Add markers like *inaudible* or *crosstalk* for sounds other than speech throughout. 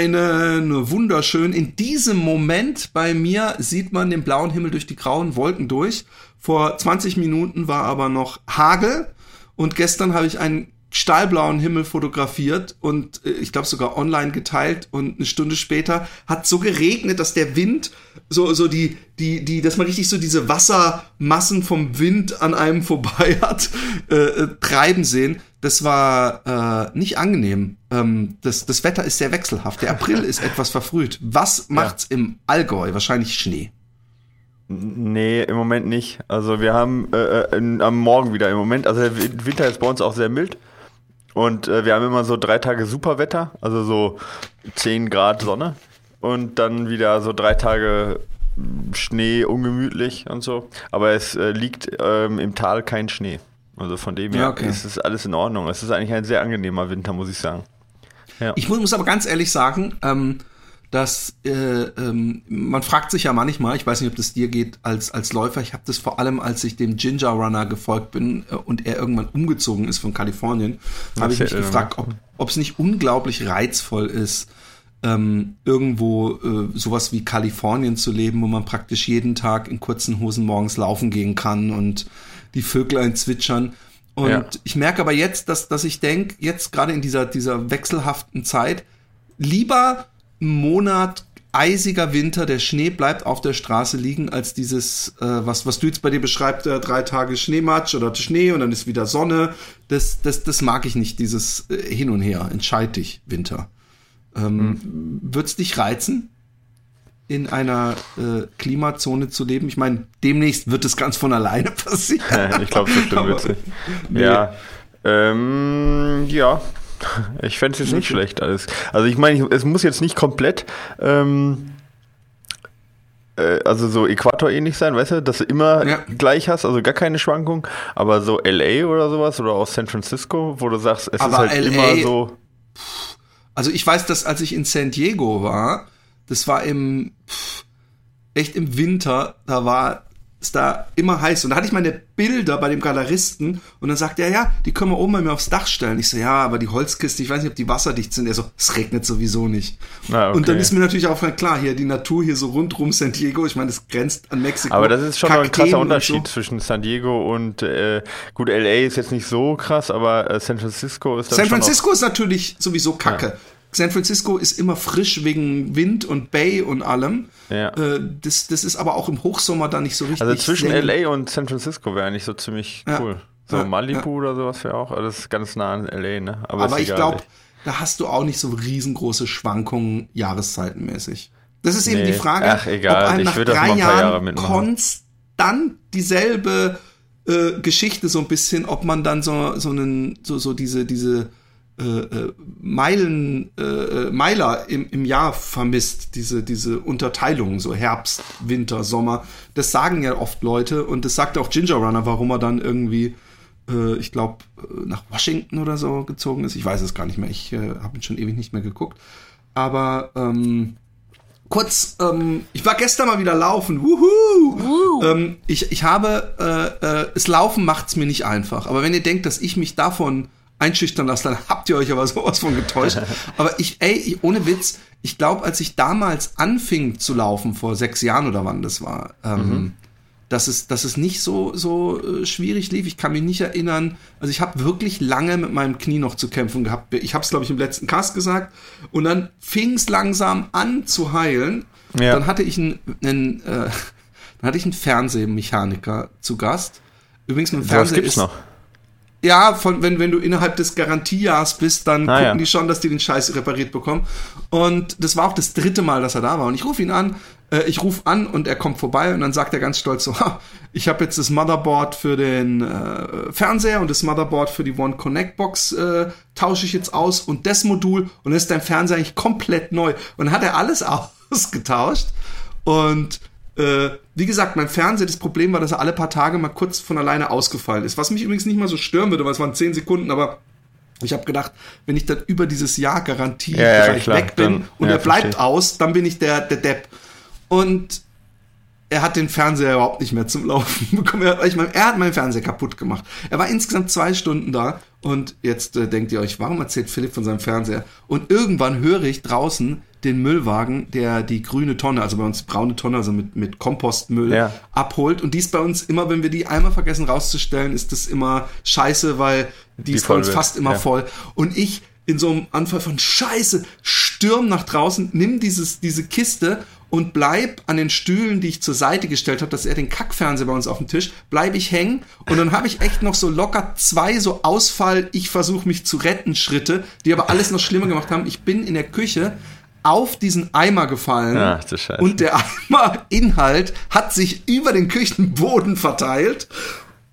Einen wunderschön. In diesem Moment bei mir sieht man den blauen Himmel durch die grauen Wolken durch. Vor 20 Minuten war aber noch Hagel und gestern habe ich einen stahlblauen Himmel fotografiert und äh, ich glaube sogar online geteilt und eine Stunde später hat so geregnet, dass der Wind so so die die die dass man richtig so diese Wassermassen vom Wind an einem *laughs* vorbei hat äh, äh, treiben sehen. Das war äh, nicht angenehm. Ähm, das das Wetter ist sehr wechselhaft. Der April ist etwas verfrüht. Was macht's ja. im Allgäu? Wahrscheinlich Schnee. Nee, im Moment nicht. Also wir haben äh, äh in, am Morgen wieder im Moment, also der Winter ist bei uns auch sehr mild. Und äh, wir haben immer so drei Tage Superwetter, also so 10 Grad Sonne. Und dann wieder so drei Tage Schnee, ungemütlich und so. Aber es äh, liegt ähm, im Tal kein Schnee. Also von dem her ja, okay. ist es alles in Ordnung. Es ist eigentlich ein sehr angenehmer Winter, muss ich sagen. Ja. Ich muss, muss aber ganz ehrlich sagen, ähm, dass äh, ähm, man fragt sich ja manchmal, ich weiß nicht, ob das dir geht als als Läufer, ich habe das vor allem, als ich dem Ginger Runner gefolgt bin äh, und er irgendwann umgezogen ist von Kalifornien, habe ich mich gefragt, ob es nicht unglaublich reizvoll ist, ähm, irgendwo äh, sowas wie Kalifornien zu leben, wo man praktisch jeden Tag in kurzen Hosen morgens laufen gehen kann und die Vöglein zwitschern. Und ja. ich merke aber jetzt, dass, dass ich denke, jetzt gerade in dieser, dieser wechselhaften Zeit, lieber Monat eisiger Winter, der Schnee bleibt auf der Straße liegen, als dieses, äh, was, was du jetzt bei dir beschreibst, äh, drei Tage Schneematsch oder Schnee und dann ist wieder Sonne. Das, das, das mag ich nicht, dieses äh, Hin und Her. Entscheid dich, Winter. Ähm, mhm. Wird's dich reizen, in einer äh, Klimazone zu leben? Ich meine, demnächst wird es ganz von alleine *laughs* passieren. *laughs* ich glaube, bestimmt wird nee. Ja. Ähm, ja, *laughs* Ich fände es jetzt nicht schlecht alles. Also ich meine, es muss jetzt nicht komplett ähm, äh, also so Äquator-ähnlich sein, weißt du, dass du immer ja. gleich hast, also gar keine Schwankung, aber so LA oder sowas oder auch San Francisco, wo du sagst, es aber ist halt LA, immer so. Also ich weiß, dass als ich in San Diego war, das war im echt im Winter, da war ist da immer heiß. Und da hatte ich meine Bilder bei dem Galeristen und dann sagt er, ja, die können wir oben bei mir aufs Dach stellen. Ich so, ja, aber die Holzkisten, ich weiß nicht, ob die wasserdicht sind. Er so, es regnet sowieso nicht. Ah, okay. Und dann ist mir natürlich auch klar, hier die Natur hier so rundrum San Diego, ich meine, das grenzt an Mexiko. Aber das ist schon Kakteen ein krasser Unterschied so. zwischen San Diego und, äh, gut, LA ist jetzt nicht so krass, aber äh, San Francisco ist San Francisco ist natürlich sowieso kacke. Ja. San Francisco ist immer frisch wegen Wind und Bay und allem. Ja. Äh, das, das ist aber auch im Hochsommer da nicht so richtig. Also zwischen LA und San Francisco wäre eigentlich so ziemlich ja. cool. So ja, Malibu oder sowas wäre auch. Das ist ganz nah an LA, ne? Aber, aber ich glaube, da hast du auch nicht so riesengroße Schwankungen jahreszeitenmäßig. Das ist eben nee. die Frage, Ach, egal. ob einem nach drei Jahren Jahre konstant dieselbe äh, Geschichte so ein bisschen, ob man dann so so einen so so diese diese äh, äh, Meilen, äh, äh, Meiler im, im Jahr vermisst, diese, diese Unterteilung, so Herbst, Winter, Sommer. Das sagen ja oft Leute und das sagt auch Ginger Runner, warum er dann irgendwie, äh, ich glaube, äh, nach Washington oder so gezogen ist. Ich weiß es gar nicht mehr, ich äh, habe ihn schon ewig nicht mehr geguckt. Aber ähm, kurz, ähm, ich war gestern mal wieder laufen. Wuhu! Ähm, ich, ich habe, äh, äh, das Laufen macht's mir nicht einfach. Aber wenn ihr denkt, dass ich mich davon einschüchtern lassen, dann habt ihr euch aber sowas von getäuscht. *laughs* aber ich, ey, ich, ohne Witz, ich glaube, als ich damals anfing zu laufen, vor sechs Jahren oder wann das war, ähm, mhm. dass, es, dass es nicht so, so äh, schwierig lief. Ich kann mich nicht erinnern. Also ich habe wirklich lange mit meinem Knie noch zu kämpfen gehabt. Ich habe es, glaube ich, im letzten Cast gesagt. Und dann fing es langsam an zu heilen. Ja. Dann hatte ich einen, einen, äh, *laughs* dann hatte ich einen Fernsehmechaniker zu Gast. Übrigens, mit dem Fernseher gibt's ist, noch ja, von, wenn, wenn du innerhalb des Garantiejahrs bist, dann ah, gucken ja. die schon, dass die den Scheiß repariert bekommen. Und das war auch das dritte Mal, dass er da war. Und ich rufe ihn an, äh, ich rufe an und er kommt vorbei und dann sagt er ganz stolz so, *laughs* ha, ich habe jetzt das Motherboard für den äh, Fernseher und das Motherboard für die One Connect Box äh, tausche ich jetzt aus und das Modul und dann ist dein Fernseher eigentlich komplett neu. Und dann hat er alles *laughs* ausgetauscht und Äh, wie gesagt, mein Fernseher, das Problem war, dass er alle paar Tage mal kurz von alleine ausgefallen ist. Was mich übrigens nicht mal so stören würde, weil es waren 10 Sekunden, aber ich habe gedacht, wenn ich dann über dieses Jahr Garantie Ja, ja, klar, weg bin dann- und ja, er bleibt verstehe. aus, dann bin ich der, der Depp. Und er hat den Fernseher überhaupt nicht mehr zum Laufen *laughs* bekommen. Er hat, ich meine, er hat meinen Fernseher kaputt gemacht. Er war insgesamt zwei Stunden da und jetzt äh, denkt ihr euch, warum erzählt Philipp von seinem Fernseher? Und irgendwann höre ich draußen den Müllwagen, der die grüne Tonne, also bei uns braune Tonne, also mit, mit Kompostmüll Ja. abholt. Und dies bei uns immer, wenn wir die einmal vergessen rauszustellen, ist das immer scheiße, weil die, Die ist bei uns wird, fast immer ja. voll. Und ich in so einem Anfall von Scheiße stürm nach draußen, nimm dieses, diese Kiste und bleib an den Stühlen, die ich zur Seite gestellt habe, dass er den Kackfernseher bei uns auf dem Tisch, bleib ich hängen und dann habe ich echt noch so locker zwei so Ausfall, ich versuche mich zu retten Schritte, die aber alles noch schlimmer gemacht haben. Ich bin in der Küche auf diesen Eimer gefallen Ach, du Scheiße. und der Eimerinhalt hat sich über den Küchenboden verteilt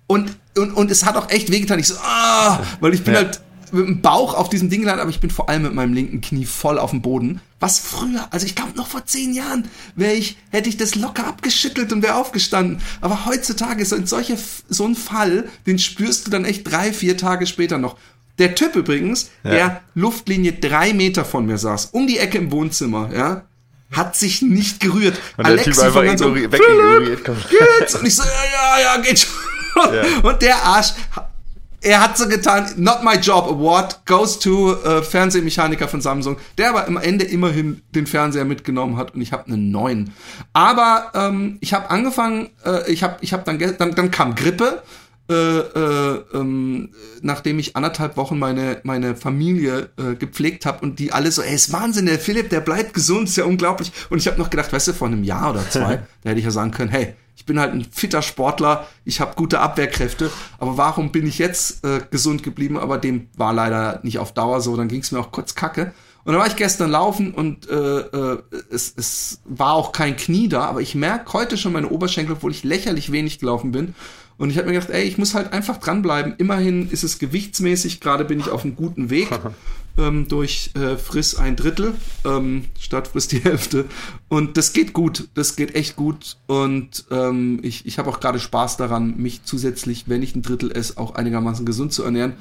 und, und, und es hat auch echt wehgetan. Ich so, ah, weil ich bin Ja. halt mit dem Bauch auf diesem Ding gelandet, aber ich bin vor allem mit meinem linken Knie voll auf dem Boden. Was früher, also ich glaube noch vor zehn Jahren, wäre ich, hätte ich das locker abgeschüttelt und wäre aufgestanden. Aber heutzutage ist so ein solcher, so ein Fall, den spürst du dann echt drei, vier Tage später noch. Der Typ übrigens, der Luftlinie drei Meter von mir saß, um die Ecke im Wohnzimmer, ja, hat sich nicht gerührt. Und der Typ einfach wegignoriert. geht's? Und ich so, ja, ja, ja, geht schon. Ja. Und der Arsch, er hat so getan, not my job award goes to äh, Fernsehmechaniker von Samsung, der aber am Ende immerhin den Fernseher mitgenommen hat und ich habe einen neuen. Aber ähm, ich habe angefangen, äh, ich habe ich hab dann, dann, dann kam Grippe, äh, äh, ähm, nachdem ich anderthalb Wochen meine, meine Familie äh, gepflegt habe und die alle so, ey, ist Wahnsinn, der Philipp, der bleibt gesund, ist ja unglaublich. Und ich habe noch gedacht, weißt du, vor einem Jahr oder zwei, *laughs* da hätte ich ja sagen können, hey, bin halt ein fitter Sportler, ich habe gute Abwehrkräfte, aber warum bin ich jetzt äh, gesund geblieben? Aber dem war leider nicht auf Dauer so, dann ging es mir auch kurz kacke. Und dann war ich gestern laufen und äh, äh, es, es war auch kein Knie da, aber ich merke heute schon meine Oberschenkel, obwohl ich lächerlich wenig gelaufen bin. Und ich habe mir gedacht, ey, ich muss halt einfach dranbleiben. Immerhin ist es gewichtsmäßig, gerade bin ich auf einem guten Weg *laughs* ähm, durch äh, Friss ein Drittel ähm, statt Friss die Hälfte. Und das geht gut, das geht echt gut. Und ähm, ich, ich habe auch gerade Spaß daran, mich zusätzlich, wenn ich ein Drittel esse, auch einigermaßen gesund zu ernähren.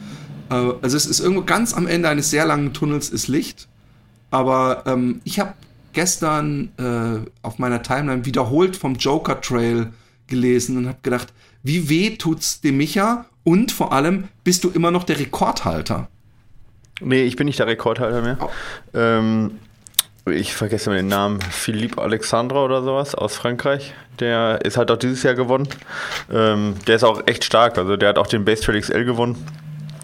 Äh, also es ist irgendwo ganz am Ende eines sehr langen Tunnels ist Licht. Aber ähm, ich habe gestern äh, auf meiner Timeline wiederholt vom Joker Trail gelesen und habe gedacht, wie weh tut's dem Micha und vor allem bist du immer noch der Rekordhalter. Nee, ich bin nicht der Rekordhalter mehr. Oh. Ähm, ich vergesse mal den Namen. Philippe Alexandre oder sowas aus Frankreich. Der ist halt auch dieses Jahr gewonnen. Ähm, der ist auch echt stark. Also der hat auch den Base Trail XL gewonnen.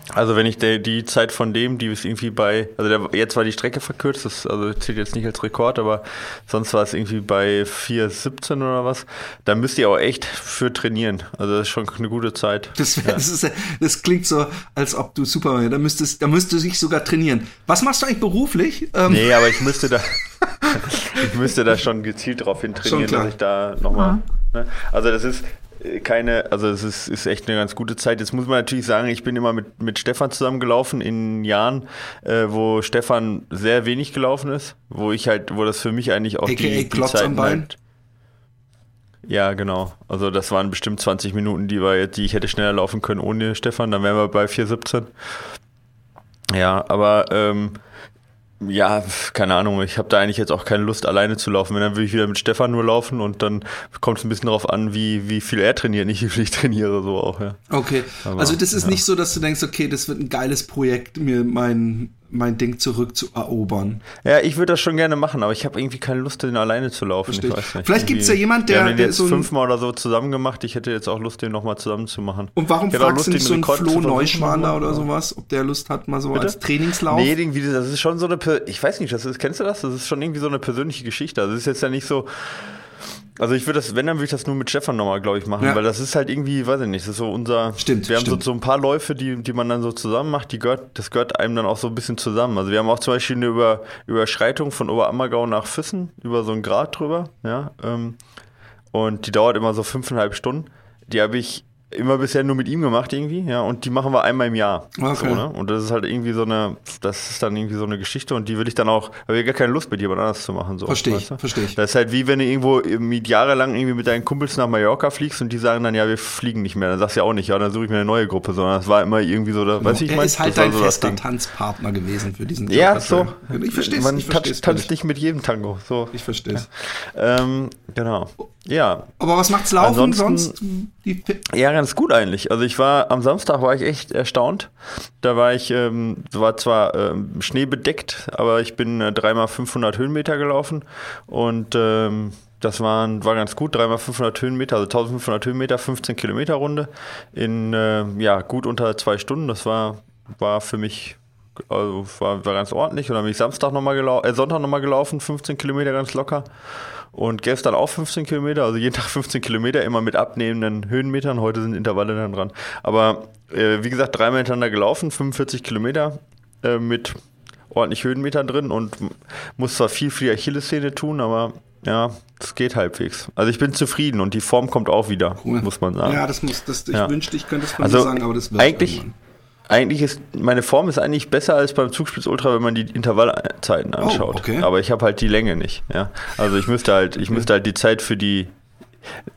Also wenn ich der, die Zeit von dem, die ist irgendwie bei, also der, jetzt war die Strecke verkürzt, das also zählt jetzt nicht als Rekord, aber sonst war es irgendwie bei 4,17 oder was. Da müsst ihr auch echt für trainieren. Also das ist schon eine gute Zeit. Das, wär, das, ist, das klingt so, als ob du Superman, da müsstest, da müsstest du dich sogar trainieren. Was machst du eigentlich beruflich? Ähm, Nee, aber ich *laughs* müsste da, ich müsste da schon gezielt drauf hin trainieren, dass ich da nochmal. Ne? Also das ist keine, also es ist, ist echt eine ganz gute Zeit. Jetzt muss man natürlich sagen, ich bin immer mit, mit Stefan zusammengelaufen in Jahren, äh, wo Stefan sehr wenig gelaufen ist, wo ich halt, wo das für mich eigentlich auch AKA die, die Klotz am Bein? halt. Ja, genau. Also das waren bestimmt 20 Minuten, die, wir, die ich hätte schneller laufen können ohne Stefan. Dann wären wir bei 4,17. Ja, aber ähm, ja, keine Ahnung, ich habe da eigentlich jetzt auch keine Lust, alleine zu laufen. Wenn, dann will ich wieder mit Stefan nur laufen und dann kommt es ein bisschen darauf an, wie, wie viel er trainiert, nicht wie viel ich *laughs* trainiere, so auch, ja. Okay, Aber, also das ist ja. nicht so, dass du denkst, okay, das wird ein geiles Projekt, mir mein, mein Ding zurückzuerobern. Ja, ich würde das schon gerne machen, aber ich habe irgendwie keine Lust, den alleine zu laufen. Vielleicht gibt's Irgendwie- ja jemand, Wir der- haben den jetzt so fünfmal oder so zusammen gemacht. Ich hätte jetzt auch Lust, den nochmal zusammen zu machen. Und warum fragst du nicht so einen Flo Neuschwander oder sowas, ob der Lust hat, mal so Bitte? als Trainingslauf? Nee, irgendwie, das ist schon so eine, ich weiß nicht, das ist, kennst du das? Das ist schon irgendwie so eine persönliche Geschichte. Also es ist jetzt ja nicht so, also ich würde das, wenn, dann würde ich das nur mit Stefan nochmal, glaube ich, machen, Ja. weil das ist halt irgendwie, weiß ich nicht, das ist so unser, Stimmt, wir haben stimmt. So, so ein paar Läufe, die, die man dann so zusammen macht, die gehört, das gehört einem dann auch so ein bisschen zusammen. Also wir haben auch zum Beispiel eine Über, Überschreitung von Oberammergau nach Füssen, über so einen Grad drüber, ja, ähm, und die dauert immer so fünfeinhalb Stunden. Die habe ich immer bisher nur mit ihm gemacht irgendwie, ja, und die machen wir einmal im Jahr. Okay. So, ne? Und das ist halt irgendwie so eine, das ist dann irgendwie so eine Geschichte und die will ich dann auch, habe ich gar keine Lust mit jemand anders zu machen. So, Verstehe ich, weißt du? verstehe ich. Das ist halt wie wenn du irgendwo mit jahrelang irgendwie mit deinen Kumpels nach Mallorca fliegst und die sagen dann, ja, wir fliegen nicht mehr. Dann sagst du ja auch nicht, ja, dann suche ich mir eine neue Gruppe, sondern das war immer irgendwie so, da, weiß ich, er mein, ist halt das dein so das fester. Tanzpartner gewesen für diesen Ja, Job. so. Ich verstehe es. Man tanzt, nicht mit jedem Tango. So. Ich verstehe es. Ähm, genau. Ja, Aber was macht's laufen Ansonsten- sonst? Ja, ganz gut eigentlich. Also ich war am Samstag war ich echt erstaunt. Da war ich, ähm, war zwar ähm, schneebedeckt, aber ich bin äh, dreimal 500 Höhenmeter gelaufen und ähm, das waren, war ganz gut, dreimal 500 Höhenmeter, also 1500 Höhenmeter, 15 Kilometer Runde in äh, ja gut unter zwei Stunden. Das war war für mich also war, war ganz ordentlich. Und dann bin ich Samstag noch mal gelau äh, Sonntag nochmal gelaufen, 15 Kilometer ganz locker. Und gestern auch 15 Kilometer, also jeden Tag 15 Kilometer, immer mit abnehmenden Höhenmetern. Heute sind Intervalle dann dran. Aber äh, wie gesagt, dreimal hintereinander gelaufen, 45 Kilometer äh, mit ordentlich Höhenmetern drin und muss zwar viel für die Achillessehne tun, aber ja, es geht halbwegs. Also ich bin zufrieden und die Form kommt auch wieder, Cool. muss man sagen. Ja, das muss, das, ich Ja. wünschte, ich könnte es von Also, sagen, aber das wird eigentlich- irgendwann. Eigentlich ist meine Form ist eigentlich besser als beim Zugspitz Ultra, wenn man die Intervallzeiten anschaut. Oh, okay. Aber ich habe halt die Länge nicht. Ja, also ich müsste halt, ich müsste halt die Zeit für die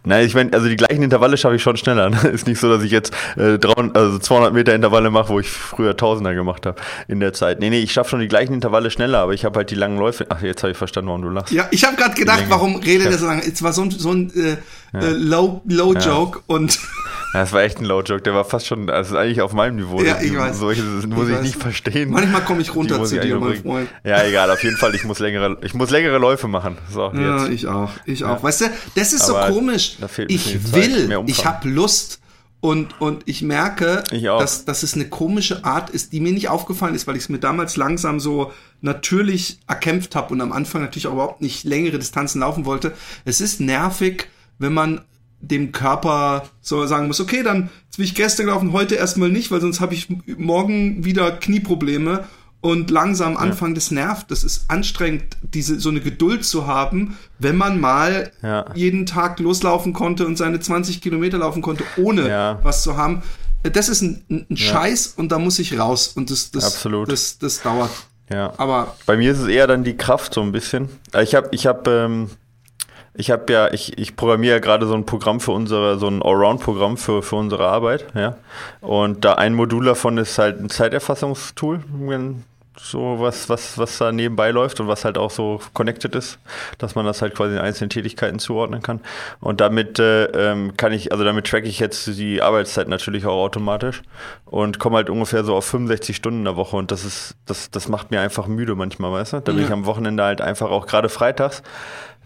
Nein, ich meine, also die gleichen Intervalle schaffe ich schon schneller. Ne? *laughs* Ist nicht so, dass ich jetzt äh, 300, also 200 Meter Intervalle mache, wo ich früher Tausender gemacht habe in der Zeit. Nee, nee, ich schaffe schon die gleichen Intervalle schneller, aber ich habe halt die langen Läufe. Ach, jetzt habe ich verstanden, warum du lachst. Ja, ich habe gerade gedacht, warum redet Ja. er so lange? Es war so ein, so ein äh, äh, Low, Low Joke und Ja, *laughs* das war echt ein Low-Joke, der war fast schon, also eigentlich auf meinem Niveau. Ja, ich weiß. Solche muss Ich ich, nicht verstehen. manchmal komme ich runter zu ich dir, mein. Freund. Ja, egal, auf jeden Fall, ich muss längere, ich muss längere Läufe machen. So, Ja, jetzt. ich auch, ich auch. Weißt du, das ist Aber so komisch. Ich will, ich habe Lust und, und ich merke, Ich. Dass, dass es eine komische Art ist, die mir nicht aufgefallen ist, weil ich es mir damals langsam so natürlich erkämpft habe und am Anfang natürlich auch überhaupt nicht längere Distanzen laufen wollte. Es ist nervig, wenn man dem Körper so sagen muss, okay, dann bin ich gestern gelaufen, heute erstmal nicht, weil sonst habe ich morgen wieder Knieprobleme und langsam anfangen, das nervt. Das ist anstrengend, diese so eine Geduld zu haben, wenn man mal Ja. jeden Tag loslaufen konnte und seine 20 Kilometer laufen konnte, ohne Ja. was zu haben. Das ist ein, ein Scheiß und da muss ich raus und das, das, Absolut. das, das dauert. Ja. Aber Bei mir ist es eher dann die Kraft so ein bisschen. Ich habe, ich habe, ähm, ich habe ja, ich, ich programmiere ja gerade so ein Programm für unsere, so ein Allround-Programm für, für unsere Arbeit, ja. Und da ein Modul davon ist halt ein Zeiterfassungstool, wenn so was, was, was da nebenbei läuft und was halt auch so connected ist, dass man das halt quasi in einzelnen Tätigkeiten zuordnen kann. Und damit äh, ähm, kann ich, also damit tracke ich jetzt die Arbeitszeit natürlich auch automatisch und komme halt ungefähr so auf 65 Stunden in der Woche und das ist, das, das macht mir einfach müde manchmal, weißt du? Da bin Ja. ich am Wochenende halt einfach auch gerade freitags,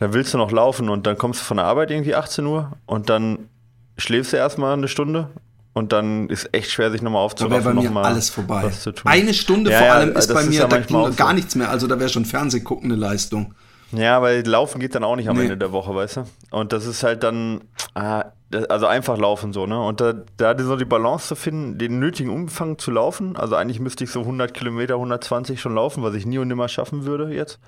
da willst du noch laufen und dann kommst du von der Arbeit irgendwie 18 Uhr und dann schläfst du erstmal eine Stunde und dann ist echt schwer, sich nochmal da wäre aufzuraffen, bei mir alles vorbei. Eine Stunde Ja, vor ja, allem ist das bei ist mir, ja da ging gar so. nichts mehr. Also da wäre schon Fernseh gucken eine Leistung. Ja, weil Laufen geht dann auch nicht am Nee. Ende der Woche, weißt du? Und das ist halt dann, ah, also einfach laufen so, ne? Und da, da so die Balance zu finden, den nötigen Umfang zu laufen, also eigentlich müsste ich so 100 Kilometer, 120 schon laufen, was ich nie und nimmer schaffen würde jetzt.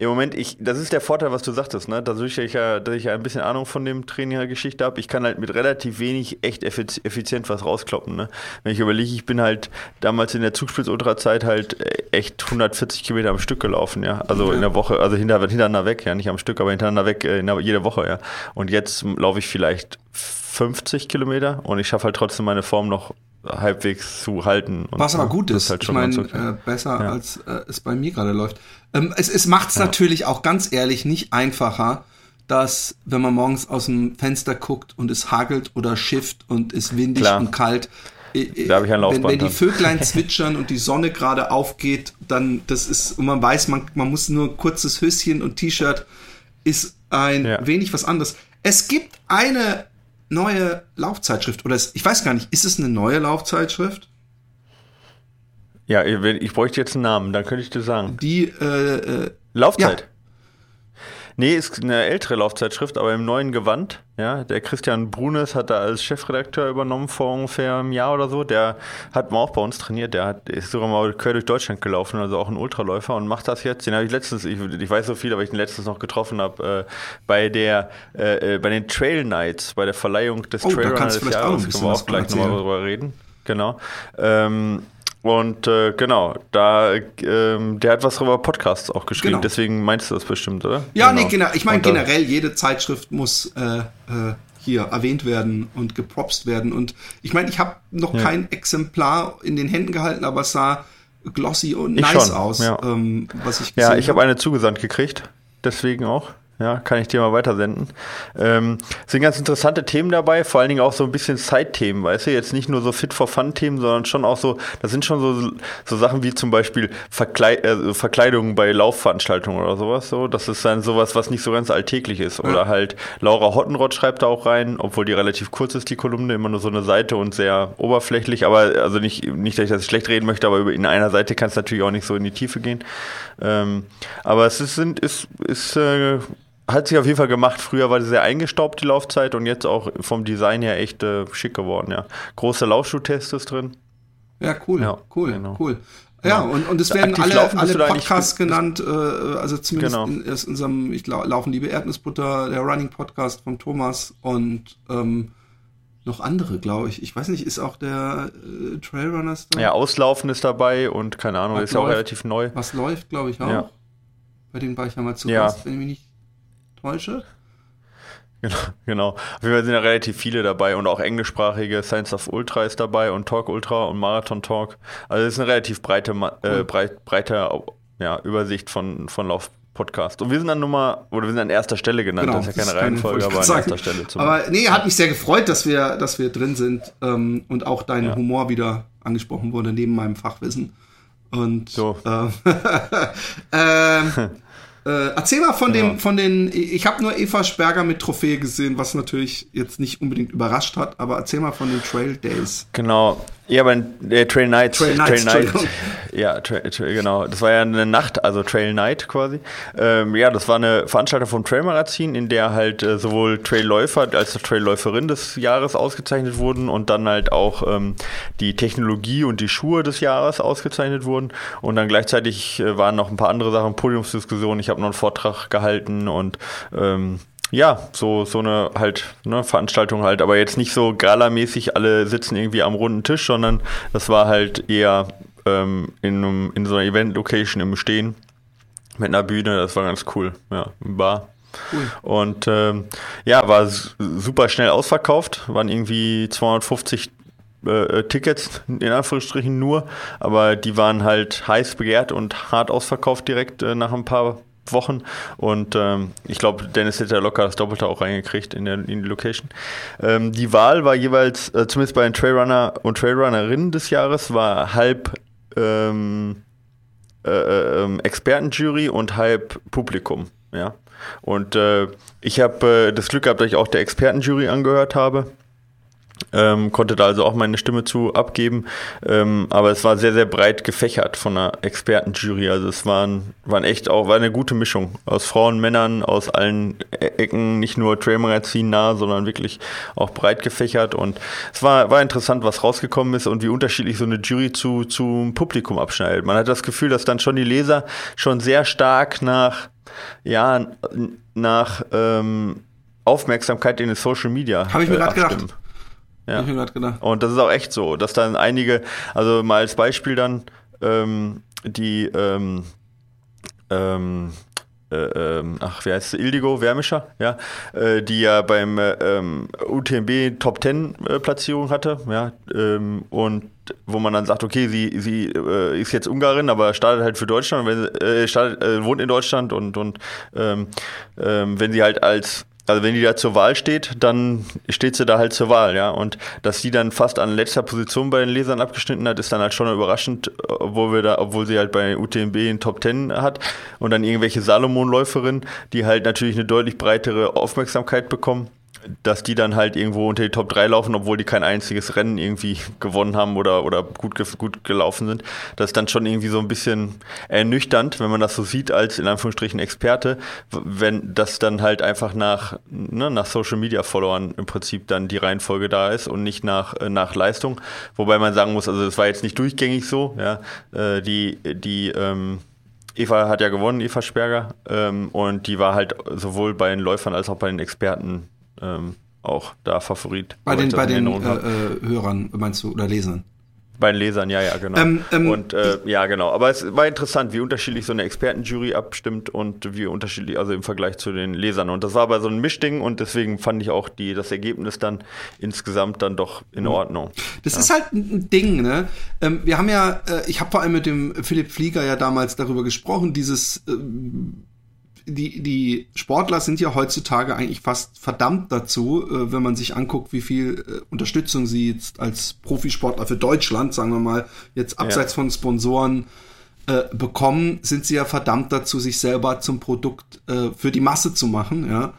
Im Moment, ich, das ist der Vorteil, was du sagtest, ne? Dadurch, ich ja, dass ich ja ein bisschen Ahnung von dem Training der Geschichte habe, ich kann halt mit relativ wenig echt effiz- effizient was rauskloppen, ne? Wenn ich überlege, ich bin halt damals in der Zugspitz-Ultra-Zeit halt äh, echt 140 Kilometer am Stück gelaufen, ja. Also Ja. in der Woche, also hinter, hintereinander weg, ja, nicht am Stück, aber hintereinander weg, äh, jede Woche, ja. Und jetzt laufe ich vielleicht 50 Kilometer und ich schaffe halt trotzdem meine Form noch halbwegs zu halten. Was aber gut Das ist. halt ich meine, äh, besser Ja. als äh, es bei mir gerade läuft. Ähm, es es macht es natürlich auch ganz ehrlich nicht einfacher, dass, wenn man morgens aus dem Fenster guckt und es hagelt oder schifft und es windig Klar. und kalt. äh, Da hab ich ein wenn, Laufband wenn die dann. Vöglein *laughs* zwitschern und die Sonne gerade aufgeht, dann das ist, und man weiß, man, man muss nur ein kurzes Höschen und T-Shirt, ist ein Ja. wenig was anderes. Es gibt eine neue Laufzeitschrift, oder es, ich weiß gar nicht, ist es eine neue Laufzeitschrift? Ja, ich, bräuchte jetzt einen Namen, dann könnte ich dir sagen. Die, äh, äh, Laufzeit. Nee, ist eine ältere Laufzeitschrift, aber im neuen Gewand. Ja, der Christian Brunes hat da als Chefredakteur übernommen vor ungefähr einem Jahr oder so. Der hat mal auch bei uns trainiert. Der hat, ist sogar mal quer durch Deutschland gelaufen, also auch ein Ultraläufer und macht das jetzt. Den habe ich letztens, ich, ich, weiß so viel, aber ich den letztens noch getroffen habe, äh, bei der, äh, äh bei den Trail Nights, bei der Verleihung des oh, Trail Runners des Jahres. Können wir auch gleich nochmal drüber reden. Genau. Ähm, und äh, genau, da, ähm, der hat was über Podcasts auch geschrieben, genau. deswegen meinst du das bestimmt, oder? Ja, genau. nee, genau. Ich meine generell, jede Zeitschrift muss äh, äh, hier erwähnt werden und gepropst werden. Und ich meine, ich habe noch ja. kein Exemplar in den Händen gehalten, aber es sah glossy und ich nice schon, aus, ja. ähm, was ich Ja, ich habe hab eine zugesandt gekriegt, deswegen auch. Ja, kann ich dir mal weitersenden. Ähm, sind ganz interessante Themen dabei, vor allen Dingen auch so ein bisschen Side-Themen, weißt du? Jetzt nicht nur so Fit-for-Fun-Themen, sondern schon auch so, das sind schon so, so Sachen wie zum Beispiel Verkleid äh, Verkleidungen bei Laufveranstaltungen oder sowas. So. Das ist dann sowas, was nicht so ganz alltäglich ist. Oder halt Laura Hottenrott schreibt da auch rein, obwohl die relativ kurz ist, die Kolumne, immer nur so eine Seite und sehr oberflächlich, aber also nicht, nicht dass ich das schlecht reden möchte, aber in einer Seite kann es natürlich auch nicht so in die Tiefe gehen. Ähm, aber es ist, sind, ist, ist äh, hat sich auf jeden Fall gemacht. Früher war sie sehr eingestaubt, die Laufzeit, und jetzt auch vom Design her echt äh, schick geworden, ja. Große Laufschuh-Test ist drin. Ja, cool, ja, cool, genau. cool. Ja, und, und es werden alle, alle Podcasts genannt, äh, also zumindest genau. in, in, unserem, ich glaub, Laufen Liebe Erdnussbutter, der Running Podcast von Thomas und ähm, noch andere, glaube ich. Ich weiß nicht, ist auch der äh, Trailrunners da? Ja, Auslaufen ist dabei und keine Ahnung, was ist ja auch relativ neu. Was läuft, glaube ich, auch. Ja. Bei denen war ich ja mal zu ja. Gast, wenn ich mich nicht täusche. Genau, genau. Auf jeden Fall sind ja relativ viele dabei und auch englischsprachige Science of Ultra ist dabei und Talk Ultra und Marathon Talk. Also es ist eine relativ breite, äh, breit, breite ja, Übersicht von, von Lauf. Podcast. Und wir sind an Nummer, oder wir sind an erster Stelle genannt, genau, das ist ja keine, keine Reihenfolge, aber an erster Stelle. Zum aber nee, hat mich sehr gefreut, dass wir, dass wir drin sind ähm, und auch dein ja. Humor wieder angesprochen wurde, neben meinem Fachwissen. Und so. ähm, *laughs* ähm *laughs* äh, erzähl mal von ja. dem, von den. Ich habe nur Eva Sperger mit Trophäe gesehen, was natürlich jetzt nicht unbedingt überrascht hat, aber erzähl mal von den Trail Days. Genau. Ja, aber äh, Trail Night. Trail. Trail Night. Ja, tra tra genau. Das war ja eine Nacht, also Trail Night quasi. Ähm, ja, das war eine Veranstaltung vom Trail Magazin, in der halt äh, sowohl Trailläufer als auch Trailläuferin des Jahres ausgezeichnet wurden und dann halt auch ähm, die Technologie und die Schuhe des Jahres ausgezeichnet wurden. Und dann gleichzeitig äh, waren noch ein paar andere Sachen, Podiumsdiskussionen. Ich habe noch einen Vortrag gehalten und ähm, ja, so, so eine halt, ne, Veranstaltung halt, aber jetzt nicht so galamäßig, alle sitzen irgendwie am runden Tisch, sondern das war halt eher ähm, in, einem, in so einer Event-Location im Stehen mit einer Bühne, das war ganz cool, ja, Bar. Cool. Und ähm, ja, war super schnell ausverkauft, waren irgendwie 250 äh, Tickets, in Anführungsstrichen nur, aber die waren halt heiß begehrt und hart ausverkauft direkt äh, nach ein paar Wochen. Und ähm, ich glaube, Dennis hätte ja locker das Doppelte auch reingekriegt in, der, in die Location. Ähm, die Wahl war jeweils, äh, zumindest bei den Trailrunner und Trailrunnerinnen des Jahres, war halb ähm, äh, äh ähm, Expertenjury und halb Publikum. Ja. Und äh, ich habe äh, das Glück gehabt, dass ich auch der Expertenjury angehört habe. Ähm, konnte da also auch meine Stimme zu abgeben. Ähm, aber es war sehr, sehr breit gefächert von einer Expertenjury. Also es waren, waren echt auch, war eine gute Mischung aus Frauen, Männern, aus allen e-, Ecken, nicht nur Trailmagazin nah, sondern wirklich auch breit gefächert. Und es war, war interessant, was rausgekommen ist und wie unterschiedlich so eine Jury zu, zum Publikum abschneidet. Man hat das Gefühl, dass dann schon die Leser schon sehr stark nach, ja, nach ähm, Aufmerksamkeit in den Social Media. Habe ich mir äh, gerade gedacht. Ja. Ich mir gedacht. Und das ist auch echt so, dass dann einige, also mal als Beispiel dann, ähm, die, ähm, ähm, äh, ähm, ach, wie heißt es, Ildigo Wärmischer, ja, äh, die ja beim äh, ähm, UTMB Top 10 äh, Platzierung hatte, ja, ähm, und wo man dann sagt, okay, sie, sie äh, ist jetzt Ungarin, aber startet halt für Deutschland, wenn, äh, startet, äh, wohnt in Deutschland und, und ähm, ähm, wenn sie halt als also wenn die da zur Wahl steht, dann steht sie da halt zur Wahl, ja. Und dass sie dann fast an letzter Position bei den Lesern abgeschnitten hat, ist dann halt schon überraschend, obwohl wir da, obwohl sie halt bei UTMB in Top Ten hat und dann irgendwelche Salomon-Läuferinnen, die halt natürlich eine deutlich breitere Aufmerksamkeit bekommen dass die dann halt irgendwo unter die Top 3 laufen, obwohl die kein einziges Rennen irgendwie gewonnen haben oder, oder gut, gut gelaufen sind. Das ist dann schon irgendwie so ein bisschen ernüchternd, wenn man das so sieht als in Anführungsstrichen Experte, wenn das dann halt einfach nach, ne, nach Social Media Followern im Prinzip dann die Reihenfolge da ist und nicht nach, äh, nach Leistung. Wobei man sagen muss, also es war jetzt nicht durchgängig so, ja. Äh, die, die, ähm, Eva hat ja gewonnen, Eva Sperger, ähm, und die war halt sowohl bei den Läufern als auch bei den Experten ähm, auch da Favorit. Bei den, bei den äh, äh, Hörern, meinst du, oder Lesern? Bei den Lesern, ja, ja, genau. Ähm, ähm, und äh, ja, genau. Aber es war interessant, wie unterschiedlich so eine Expertenjury abstimmt und wie unterschiedlich, also im Vergleich zu den Lesern. Und das war aber so ein Mischding und deswegen fand ich auch die, das Ergebnis dann insgesamt dann doch in mhm. Ordnung. Das ja. ist halt ein Ding, ne? Ähm, wir haben ja, äh, ich habe vor allem mit dem Philipp Flieger ja damals darüber gesprochen, dieses ähm, die, die Sportler sind ja heutzutage eigentlich fast verdammt dazu, äh, wenn man sich anguckt, wie viel äh, Unterstützung sie jetzt als Profisportler für Deutschland, sagen wir mal, jetzt abseits ja. von Sponsoren äh, bekommen, sind sie ja verdammt dazu, sich selber zum Produkt äh, für die Masse zu machen, ja.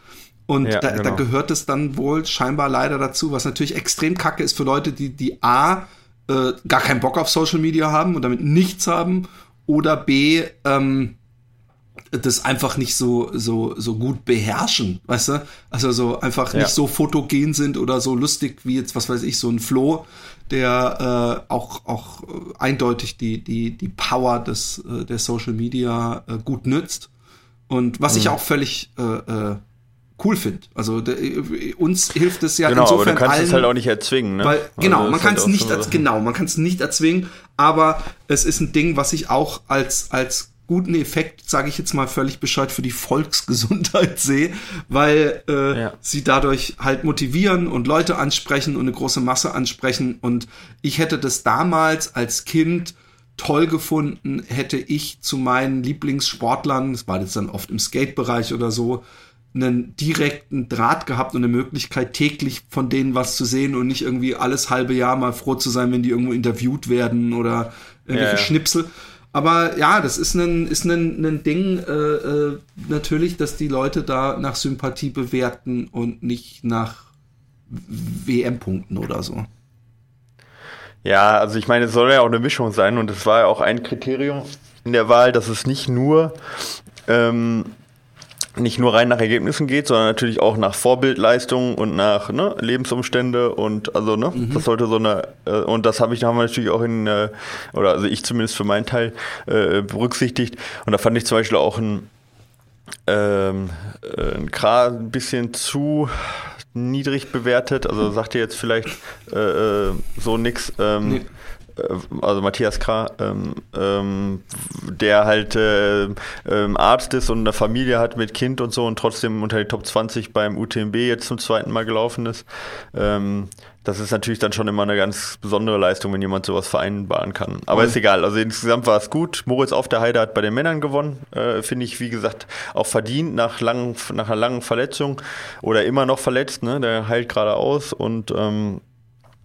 Und ja, da, genau. da gehört es dann wohl scheinbar leider dazu, was natürlich extrem kacke ist für Leute, die, die A, äh, gar keinen Bock auf Social Media haben und damit nichts haben, oder B, ähm, das einfach nicht so so so gut beherrschen, weißt du? Also so einfach ja. nicht so fotogen sind oder so lustig wie jetzt was weiß ich so ein Flo, der äh, auch auch eindeutig die die die Power des äh, der Social Media äh, gut nützt und was mhm. ich auch völlig äh, äh, cool finde. Also der, uns hilft es ja genau, insofern aber du kannst allen, es halt auch nicht erzwingen, ne? Weil, genau, also man kann es halt nicht als, genau, man kann es nicht erzwingen, aber es ist ein Ding, was ich auch als als guten Effekt, sage ich jetzt mal völlig bescheid, für die Volksgesundheit *laughs* sehe, weil äh, ja. sie dadurch halt motivieren und Leute ansprechen und eine große Masse ansprechen. Und ich hätte das damals als Kind toll gefunden, hätte ich zu meinen Lieblingssportlern, das war jetzt dann oft im Skate-Bereich oder so, einen direkten Draht gehabt und eine Möglichkeit, täglich von denen was zu sehen und nicht irgendwie alles halbe Jahr mal froh zu sein, wenn die irgendwo interviewt werden oder irgendwelche ja, ja. Schnipsel. Aber ja, das ist ein, ist ein, ein Ding äh, äh, natürlich, dass die Leute da nach Sympathie bewerten und nicht nach WM-Punkten oder so. Ja, also ich meine, es soll ja auch eine Mischung sein und es war ja auch ein Kriterium in der Wahl, dass es nicht nur ähm, nicht nur rein nach Ergebnissen geht, sondern natürlich auch nach Vorbildleistung und nach ne, Lebensumstände und also ne, mhm. das sollte so eine äh, und das habe ich haben wir natürlich auch in äh, oder also ich zumindest für meinen Teil äh, berücksichtigt und da fand ich zum Beispiel auch ein ähm, äh, ein Kra ein bisschen zu niedrig bewertet, also sagt ihr jetzt vielleicht äh, äh so nix. Ähm, nee. Äh, also Matthias Krah, ähm, ähm, der halt äh, ähm, Arzt ist und eine Familie hat mit Kind und so und trotzdem unter die Top 20 beim UTMB jetzt zum zweiten Mal gelaufen ist. Ähm, das ist natürlich dann schon immer eine ganz besondere Leistung, wenn jemand sowas vereinbaren kann. Aber mhm. ist egal. Also insgesamt war es gut. Moritz auf der Heide hat bei den Männern gewonnen. Äh, Finde ich, wie gesagt, auch verdient nach, langen, nach einer langen Verletzung oder immer noch verletzt. Ne? Der heilt gerade aus und ähm,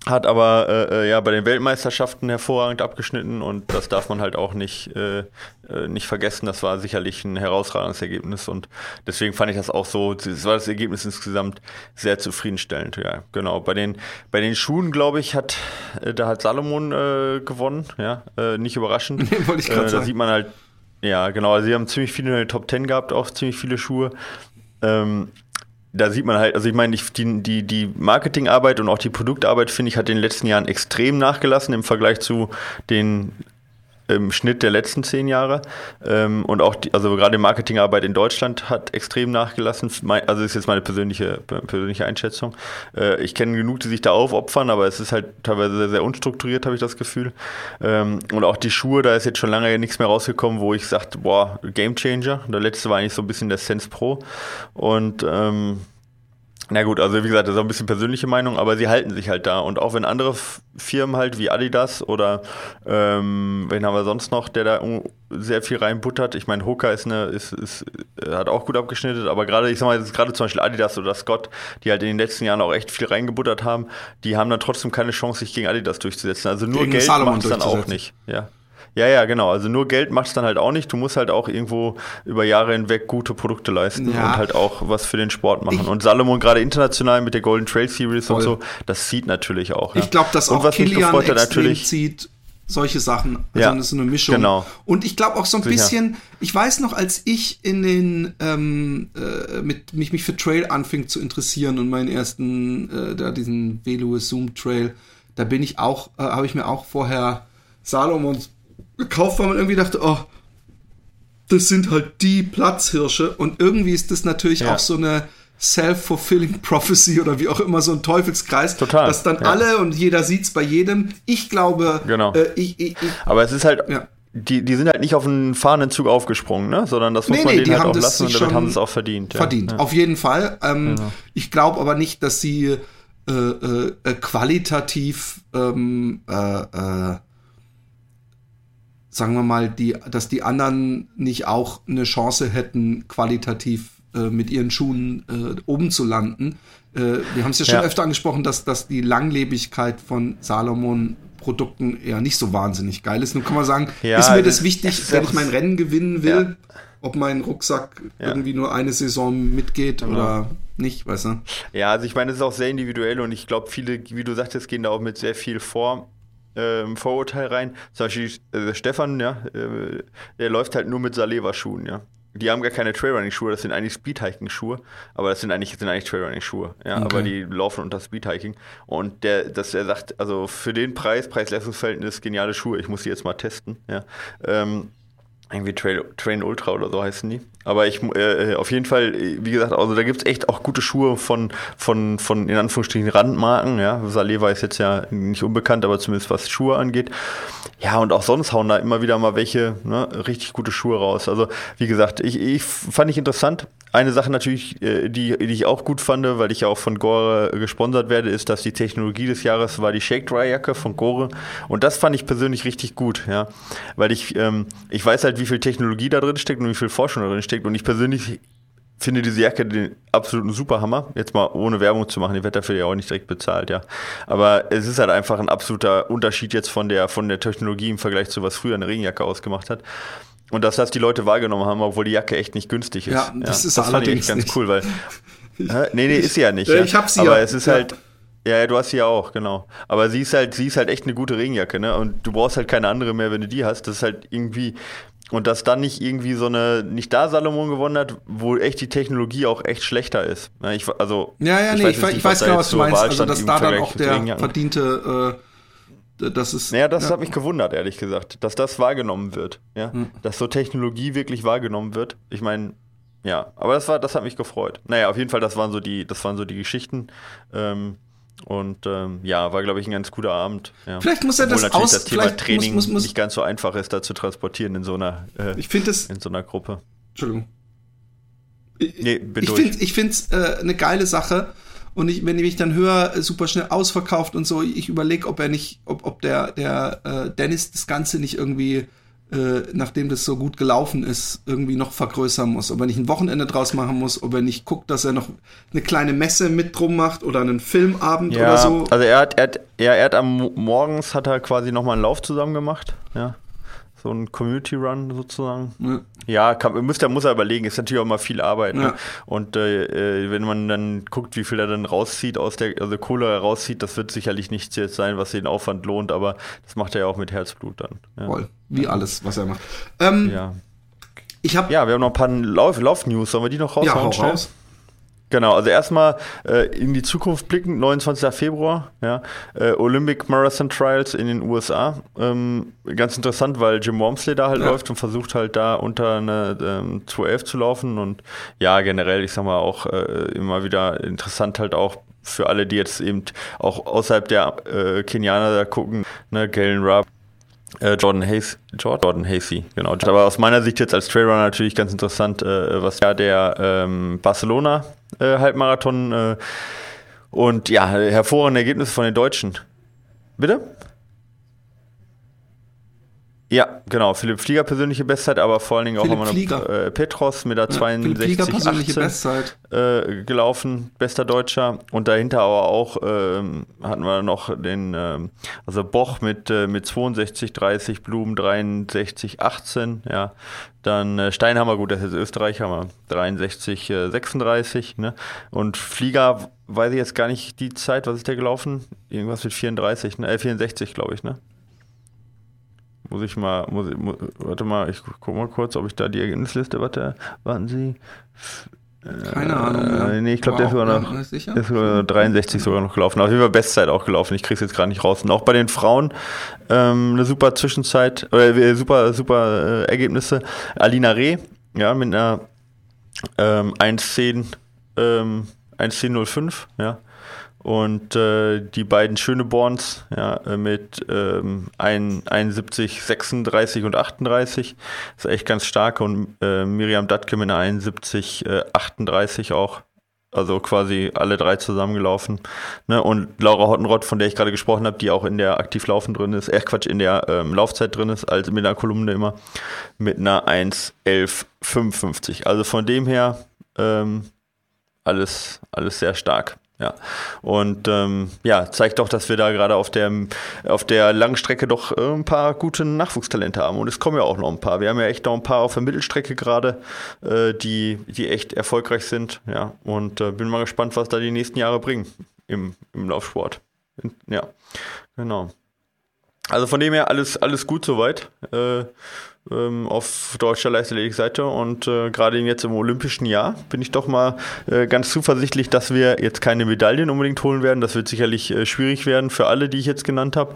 hat aber äh, äh, ja bei den Weltmeisterschaften hervorragend abgeschnitten und das darf man halt auch nicht, äh, äh, nicht vergessen. Das war sicherlich ein herausragendes Ergebnis und deswegen fand ich das auch so, das war das Ergebnis insgesamt sehr zufriedenstellend. Ja, genau. Bei den, bei den Schuhen, glaube ich, hat äh, da hat Salomon äh, gewonnen, ja, äh, nicht überraschend. *laughs* Nee, wollte ich gerade äh, sagen. Da sieht man halt, ja, genau, also sie haben ziemlich viele in der Top Ten gehabt, auch ziemlich viele Schuhe. Ähm, da sieht man halt, also ich meine, die, die, die Marketingarbeit und auch die Produktarbeit, finde ich, hat in den letzten Jahren extrem nachgelassen im Vergleich zu den im Schnitt der letzten zehn Jahre. Ähm, und auch, die, also gerade die Marketingarbeit in Deutschland hat extrem nachgelassen. Also ist jetzt meine persönliche, persönliche Einschätzung. Äh, ich kenne genug, die sich da aufopfern, aber es ist halt teilweise sehr, sehr unstrukturiert, habe ich das Gefühl. Ähm, und auch die Schuhe, da ist jetzt schon lange nichts mehr rausgekommen, wo ich sagte, boah, Game Changer. Der letzte war eigentlich so ein bisschen der Sense Pro. Und ähm, na gut, also wie gesagt, das ist auch ein bisschen persönliche Meinung, aber sie halten sich halt da. Und auch wenn andere Firmen halt wie Adidas oder ähm, wen haben wir sonst noch, der da sehr viel reinbuttert. Ich meine, Hoka ist eine, ist, ist, hat auch gut abgeschnitten, aber gerade, ich sag mal, gerade zum Beispiel Adidas oder Scott, die halt in den letzten Jahren auch echt viel reingebuttert haben, die haben dann trotzdem keine Chance, sich gegen Adidas durchzusetzen. Also nur gegen Geld macht es dann auch nicht. Ja. Ja, ja, genau. Also nur Geld macht es dann halt auch nicht. Du musst halt auch irgendwo über Jahre hinweg gute Produkte leisten Ja. und halt auch was für den Sport machen. Ich- und Salomon gerade international mit der Golden Trail Series Voll. und so, das zieht natürlich auch. Ja. Ich glaube, dass und auch was mich Kilian extrem natürlich. zieht solche Sachen. Also Ja, das ist so eine Mischung. genau. Und ich glaube auch so ein Sicher. bisschen, ich weiß noch, als ich in den ähm, äh, mit mich mich für Trail anfing zu interessieren und meinen ersten äh, da diesen Velo Zoom Trail, da bin ich auch äh, habe ich mir auch vorher Salomons gekauft, weil man irgendwie dachte, oh, das sind halt die Platzhirsche und irgendwie ist das natürlich Ja. auch so eine self-fulfilling prophecy oder wie auch immer so ein Teufelskreis, Total, dass dann ja. alle und jeder sieht's bei jedem. Ich glaube, Genau. äh, ich, ich, ich, Aber es ist halt, Ja. die, die sind halt nicht auf einen fahrenden Zug aufgesprungen, ne? sondern das muss Nee, man nee, denen die halt haben auch lassen und damit haben sie es auch verdient. Verdient. Ja. Auf jeden Fall. Ähm, Genau. Ich glaube aber nicht, dass sie äh, äh, qualitativ ähm, äh, äh, sagen wir mal, die, dass die anderen nicht auch eine Chance hätten, qualitativ äh, mit ihren Schuhen äh, oben zu landen. Äh, wir haben es ja schon Ja. öfter angesprochen, dass, dass die Langlebigkeit von Salomon Produkten ja nicht so wahnsinnig geil ist. Nun kann man sagen, Ja, ist mir das wichtig, wenn ich mein Rennen gewinnen will, Ja. ob mein Rucksack irgendwie nur eine Saison mitgeht Genau. oder nicht, weißt du? Ja, also ich meine, es ist auch sehr individuell und ich glaube, viele, wie du sagtest, gehen da auch mit sehr viel vor. Ähm, Vorurteil rein. Zum Beispiel äh, Stefan, ja, äh, der läuft halt nur mit Saleva-Schuhen, ja. Die haben gar keine Trailrunning-Schuhe, das sind eigentlich Speedhiking-Schuhe, aber das sind eigentlich, sind eigentlich Trailrunning-Schuhe, ja, Okay. aber die laufen unter Speedhiking. Und der, dass er sagt, also für den Preis, Preis-Leistungsverhältnis, geniale Schuhe, ich muss die jetzt mal testen, ja. Ähm, irgendwie Trail, Train Ultra oder so heißen die. Aber ich, äh, auf jeden Fall, äh, wie gesagt, also da gibt es echt auch gute Schuhe von, von, von in Anführungsstrichen Randmarken. Ja, Saleva ist jetzt ja nicht unbekannt, aber zumindest was Schuhe angeht. Ja, und auch sonst hauen da immer wieder mal welche ne, richtig gute Schuhe raus. Also, wie gesagt, ich, ich fand ich interessant. Eine Sache natürlich, äh, die, die ich auch gut fand, weil ich ja auch von Gore äh, gesponsert werde, ist, dass die Technologie des Jahres war die Shake Dry Jacke von Gore. Und das fand ich persönlich richtig gut, ja. Weil ich, ähm, ich weiß halt, wie viel Technologie da drin steckt und wie viel Forschung da drin steckt. Und ich persönlich finde diese Jacke den absoluten Superhammer. Jetzt mal ohne Werbung zu machen, die wird dafür ja auch nicht direkt bezahlt, ja. Aber es ist halt einfach ein absoluter Unterschied jetzt von der, von der Technologie im Vergleich zu was früher eine Regenjacke ausgemacht hat. Und dass das die Leute wahrgenommen haben, obwohl die Jacke echt nicht günstig ist. Ja, das ist fand ich ganz nicht. cool, weil. *laughs* Hä? nee, nee, ist sie ja nicht. Ja, ja. ich hab sie Aber ja. es ist Ja. halt. Ja, ja, du hast sie ja auch, genau. Aber sie ist halt, sie ist halt echt eine gute Regenjacke, ne? Und du brauchst halt keine andere mehr, wenn du die hast. Das ist halt irgendwie. Und dass dann nicht irgendwie so eine, nicht da Salomon gewonnen hat, wo echt die Technologie auch echt schlechter ist. Ja, ich, also, Ja, ja, nee, ich, jetzt weiß, ich nicht, weiß da genau, was du meinst. Also, dass da dann auch der verdiente, äh, das ist. Naja, das ja. hat mich gewundert, ehrlich gesagt, dass das wahrgenommen wird. Ja? Hm. Dass so Technologie wirklich wahrgenommen wird. Ich meine, ja, aber das war, das hat mich gefreut. Naja, auf jeden Fall, das waren so die, das waren so die Geschichten. Ähm, und ähm, ja, war, glaube ich, ein ganz guter Abend. Ja. Vielleicht muss er Obwohl das natürlich aus- das Thema Training muss- muss- muss- nicht ganz so einfach ist, da zu transportieren in so einer, äh, Ich es. in so einer Gruppe. Entschuldigung. Ich, Nee, bin ich finde find's äh, eine geile Sache. Und ich, wenn ich mich dann höre, super schnell ausverkauft und so, ich überlege, ob er nicht, ob, ob der, der äh, Dennis das Ganze nicht irgendwie, äh, nachdem das so gut gelaufen ist, irgendwie noch vergrößern muss. Ob er nicht ein Wochenende draus machen muss, ob er nicht guckt, dass er noch eine kleine Messe mit drum macht oder einen Filmabend Ja, oder so. also er hat, er hat, ja, er hat am Mo- morgens hat er quasi nochmal einen Lauf zusammen gemacht. Ja. So ein Community Run sozusagen. Ja. Ja, kann, muss, da muss er überlegen, ist natürlich auch mal viel Arbeit. Ne? Ja. Und äh, äh, wenn man dann guckt, wie viel er dann rauszieht aus der, also Kohle rauszieht, das wird sicherlich nichts jetzt sein, was den Aufwand lohnt, aber das macht er ja auch mit Herzblut dann. Ja. Voll. Wie alles, was er macht. Ähm, Ja. Ich habe ja, wir haben noch ein paar Lauf- Lauf-News, sollen wir die noch raushauen? ja, hau raus. Genau, also erstmal äh, in die Zukunft blicken, 29. Februar, ja, äh, Olympic Marathon Trials in den USA. Ähm, ganz interessant, weil Jim Wormsley da halt Ja. läuft und versucht halt da unter eine ähm, 211 zu laufen und ja, generell, ich sag mal auch äh, immer wieder interessant halt auch für alle, die jetzt eben auch außerhalb der äh, Kenianer da gucken, ne, Galen Rupp, äh, Jordan Hayes, Jordan Hasey, genau. Aber aus meiner Sicht jetzt als Trailrunner natürlich ganz interessant, äh, was ja der ähm, Barcelona Halbmarathon äh, und ja, hervorragende Ergebnisse von den Deutschen. Bitte? Ja, genau. Philipp Flieger persönliche Bestzeit, aber vor allen Dingen auch immer noch äh, Petros mit der ja, 62 18, äh, gelaufen, bester Deutscher. Und dahinter aber auch ähm, hatten wir noch den, ähm, also Boch mit, äh, mit 62 30, Blumen 63 18, ja. Dann äh, Steinhammer, gut, das ist Österreicher, aber 63 36, ne? Und Flieger, weiß ich jetzt gar nicht die Zeit, was ist der gelaufen? Irgendwas mit 34, ne? Äh, 64, glaube ich, ne? Muss ich mal, muss, muss, warte mal, ich gucke mal kurz, ob ich da die Ergebnisliste, warte, warten Sie. Keine Ahnung. Äh, nee, ich glaube, der ist sogar noch, ist sogar 63 sogar noch gelaufen. Auf jeden Fall Bestzeit auch gelaufen. Ich krieg's jetzt gerade nicht raus. Und auch bei den Frauen ähm, eine super Zwischenzeit, oder äh, super, super äh, Ergebnisse. Alina Reh, ja, mit einer ähm, 1,10, ähm, 1,10,05, ja. Und äh, die beiden Schöneborns ja, mit ähm, 71, 36 und 38 ist echt ganz stark. Und äh, Miriam Datke mit einer 71, äh, 38 auch. Also quasi alle drei zusammengelaufen. Ne? Und Laura Hottenrott, von der ich gerade gesprochen habe, die auch in der Aktivlaufen drin ist, äh Quatsch, in der ähm, Laufzeit drin ist, also mit einer Kolumne immer, mit einer 1,11,55. Also von dem her ähm, alles, alles sehr stark. Ja, und ähm, ja, zeigt doch, dass wir da gerade auf der, auf der langen Strecke doch äh, ein paar gute Nachwuchstalente haben. Und es kommen ja auch noch ein paar. Wir haben ja echt noch ein paar auf der Mittelstrecke gerade, äh, die, die echt erfolgreich sind. Ja, und äh, bin mal gespannt, was da die nächsten Jahre bringen im, im Laufsport. Ja, genau. Also von dem her alles, alles gut soweit. Äh, ähm, auf deutscher Leichtathletik-Seite und äh, gerade jetzt im olympischen Jahr bin ich doch mal äh, ganz zuversichtlich, dass wir jetzt keine Medaillen unbedingt holen werden. Das wird sicherlich äh, schwierig werden für alle, die ich jetzt genannt habe,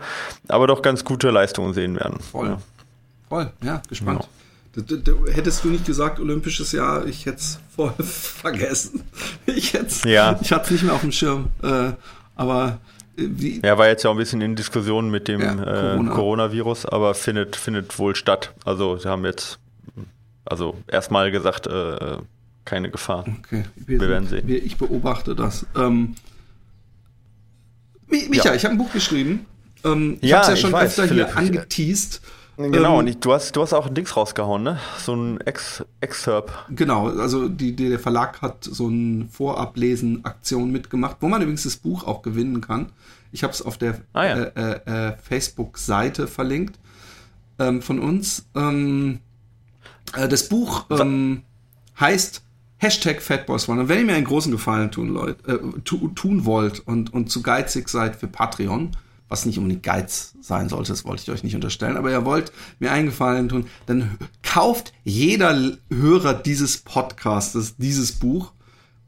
aber doch ganz gute Leistungen sehen werden. Voll. Ja. Voll, ja, gespannt. Genau. Hättest du nicht gesagt, olympisches Jahr, ich hätte es voll *laughs* vergessen. Ich, ja. ich hatte es nicht mehr auf dem Schirm. Äh, aber wie er war jetzt ja auch ein bisschen in Diskussion mit dem ja, äh, Corona. äh, Coronavirus, aber findet, findet wohl statt. Also sie haben jetzt also erstmal gesagt, äh, keine Gefahr. Okay. Wir, wir werden sehen. Ich beobachte das. Ähm, Micha, ja. ich habe ein Buch geschrieben. Ähm, ich ja, habe es ja schon weiß, öfter Philipp, hier angeteased. Genau, ähm, und ich, du, hast, du hast auch ein Dings rausgehauen, ne? So ein Ex Excerpt. Genau, also die, die, der Verlag hat so eine Vorablesen-Aktion mitgemacht, wo man übrigens das Buch auch gewinnen kann. Ich habe es auf der ah, ja. äh, äh, äh, Facebook-Seite verlinkt ähm, von uns. Ähm, äh, das Buch ähm, heißt Hashtag Fatboys One. Und wenn ihr mir einen großen Gefallen tun, Leute, äh, tu, tun wollt und, und zu geizig seid für Patreon, was nicht unbedingt Geiz sein sollte, das wollte ich euch nicht unterstellen, aber ihr wollt mir einen Gefallen tun, dann kauft jeder Hörer dieses Podcastes dieses Buch,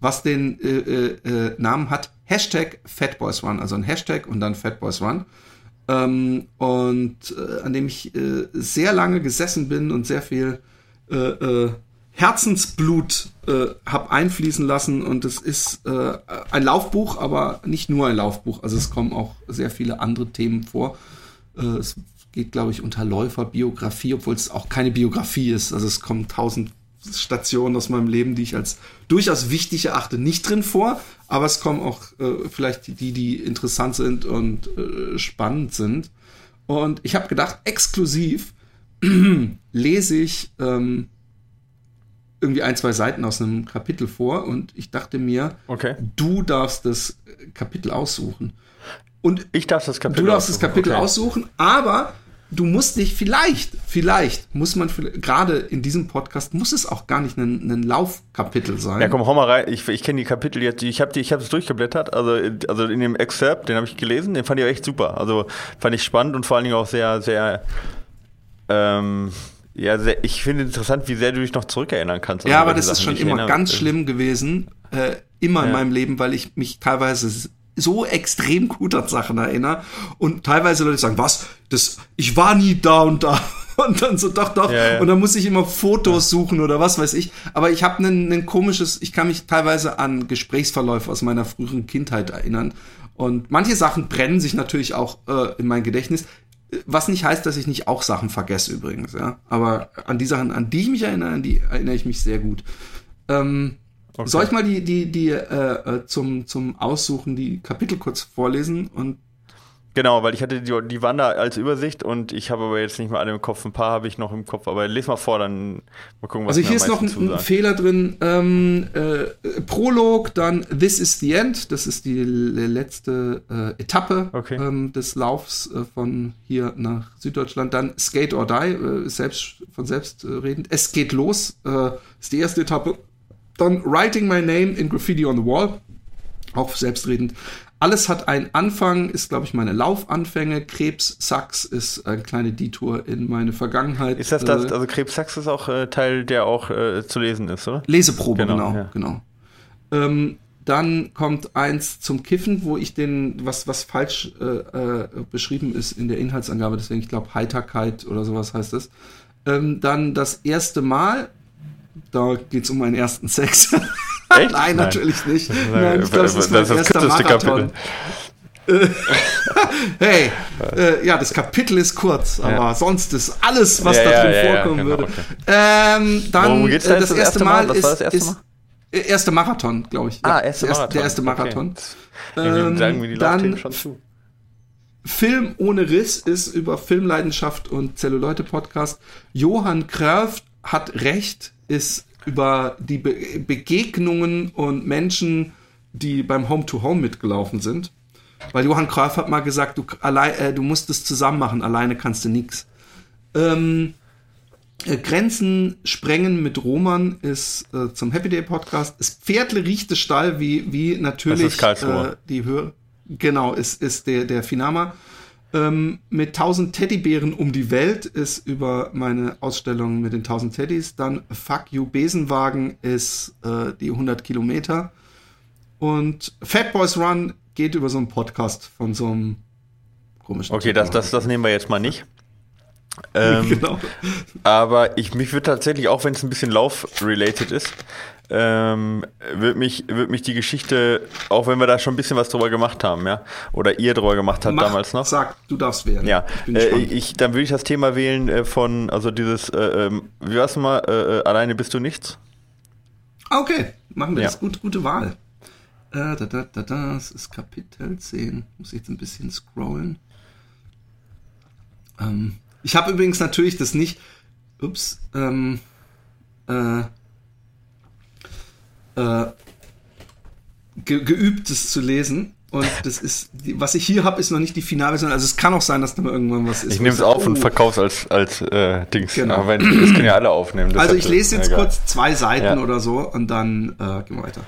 was den äh, äh, äh Namen hat Hashtag Fatboys One, also ein Hashtag und dann Fatboys One. Ähm, und äh, an dem ich äh, sehr lange gesessen bin und sehr viel äh Herzensblut äh, habe einfließen lassen und es ist äh, ein Laufbuch, aber nicht nur ein Laufbuch. Also es kommen auch sehr viele andere Themen vor. Äh, es geht, glaube ich, unter Läuferbiografie, obwohl es auch keine Biografie ist. Also es kommen tausend Stationen aus meinem Leben, die ich als durchaus wichtig erachte, nicht drin vor, aber es kommen auch äh, vielleicht die, die interessant sind und äh, spannend sind. Und ich habe gedacht, exklusiv *clears throat* lese ich ähm, irgendwie ein, zwei Seiten aus einem Kapitel vor und ich dachte mir, okay. du darfst das Kapitel aussuchen. Und ich darf das Kapitel Du darfst aussuchen. das Kapitel okay. aussuchen, aber du musst dich vielleicht, vielleicht muss man gerade in diesem Podcast muss es auch gar nicht ein, ein Laufkapitel sein. Ja, komm, hau mal rein. Ich, ich kenne die Kapitel jetzt. Ich habe die, ich habe es durchgeblättert. Also, also in dem Excerpt, den habe ich gelesen. Den fand ich auch echt super. Also fand ich spannend und vor allen Dingen auch sehr, sehr ähm, ja, sehr, ich finde interessant, wie sehr du dich noch zurückerinnern kannst. Ja, aber das Sachen. ist schon immer ganz schlimm gewesen, äh, immer ja. in meinem Leben, weil ich mich teilweise so extrem gut an Sachen erinnere und teilweise Leute sagen, was, das, ich war nie da und da *laughs* und dann so doch doch ja, ja. und dann muss ich immer Fotos suchen oder was weiß ich aber ich habe ein, ein komisches ich kann mich teilweise an Gesprächsverläufe aus meiner früheren Kindheit erinnern und manche Sachen brennen sich natürlich auch äh, in mein Gedächtnis was nicht heißt, dass ich nicht auch Sachen vergesse übrigens, ja. Aber an die Sachen, an die ich mich erinnere, an die erinnere ich mich sehr gut. Ähm, okay. Soll ich mal die, die, die äh, äh zum, zum Aussuchen die Kapitel kurz vorlesen und Genau, weil ich hatte die, die da als Übersicht und ich habe aber jetzt nicht mehr alle im Kopf. Ein paar habe ich noch im Kopf, aber les mal vor, dann mal gucken, was Also hier ist noch ein, ein Fehler drin. Ähm, äh, Prolog, dann This is the End. Das ist die letzte äh, Etappe okay. ähm, des Laufs äh, von hier nach Süddeutschland. Dann Skate or Die, äh, selbst, von selbst äh, redend. Es geht los, äh, ist die erste Etappe. Dann Writing My Name in Graffiti on the Wall, auch selbstredend. Alles hat einen Anfang, ist, glaube ich, meine Laufanfänge. Krebs Sachs ist eine kleine Detour in meine Vergangenheit. Ist das das, äh, also Krebs Sachs ist auch äh, Teil, der auch äh, zu lesen ist, oder? Leseprobe, genau, genau. Ja. genau. Ähm, dann kommt eins zum Kiffen, wo ich den, was, was falsch äh, äh, beschrieben ist in der Inhaltsangabe, deswegen, ich glaube, Heiterkeit oder sowas heißt es. Ähm, dann das erste Mal, da geht es um meinen ersten Sex. *laughs* Echt? Nein, natürlich Nein. nicht. Nein, ich das ist mein das erster Marathon. *laughs* hey, äh, ja, das Kapitel ist kurz, aber ja. sonst ist alles, was ja, da drin ja, vorkommen genau, würde. Okay. Ähm, dann äh, das, das, erste Mal, Mal ist, das erste, Mal? ist äh, erste Marathon, glaube ich. Ah, erste Marathon. Der erste Marathon. Okay. Ähm, sagen wir die dann schon zu. Film ohne Riss ist über Filmleidenschaft und Zelluleute-Podcast. Johann Kröft hat recht, ist über die Be Begegnungen und Menschen, die beim Home-to-Home -Home mitgelaufen sind. Weil Johann Krauf hat mal gesagt, du, allein, äh, du musst es zusammen machen, alleine kannst du nichts. Ähm, äh, Grenzen sprengen mit Roman ist äh, zum Happy Day Podcast. Es Pferdle riecht Stall, wie, wie natürlich äh, die Höhe. Genau, ist, ist der, der Finama. Ähm, mit 1000 Teddybären um die Welt ist über meine Ausstellung mit den 1000 Teddys. Dann Fuck You Besenwagen ist äh, die 100 Kilometer. Und Fat Boys Run geht über so einen Podcast von so einem komischen. Okay, das, das, das nehmen wir jetzt mal nicht. *laughs* Ähm, genau. Aber ich, mich würde tatsächlich, auch wenn es ein bisschen Lauf-related ist, ähm, wird mich, wird mich die Geschichte, auch wenn wir da schon ein bisschen was drüber gemacht haben, ja, oder ihr drüber gemacht habt Mach, damals noch. Sag, du darfst wählen. Ja, ich, äh, ich dann würde ich das Thema wählen äh, von, also dieses, äh, ähm, wie war's mal, äh, äh, alleine bist du nichts? Okay, machen wir ja. das. Gut, gute Wahl. Äh, da, da, da, das ist Kapitel 10. Muss ich jetzt ein bisschen scrollen. Ähm, ich habe übrigens natürlich das nicht, ups, ähm, äh, äh, ge geübt, es zu lesen. Und das ist, was ich hier habe, ist noch nicht die Finalversion. Also es kann auch sein, dass da mal irgendwann was ist. Ich nehme es auf oh. und verkaufe es als, als äh, Dings. Genau. Aber wenn, das können ja alle aufnehmen. also ich lese jetzt kurz zwei Seiten ja. oder so und dann äh, gehen wir weiter.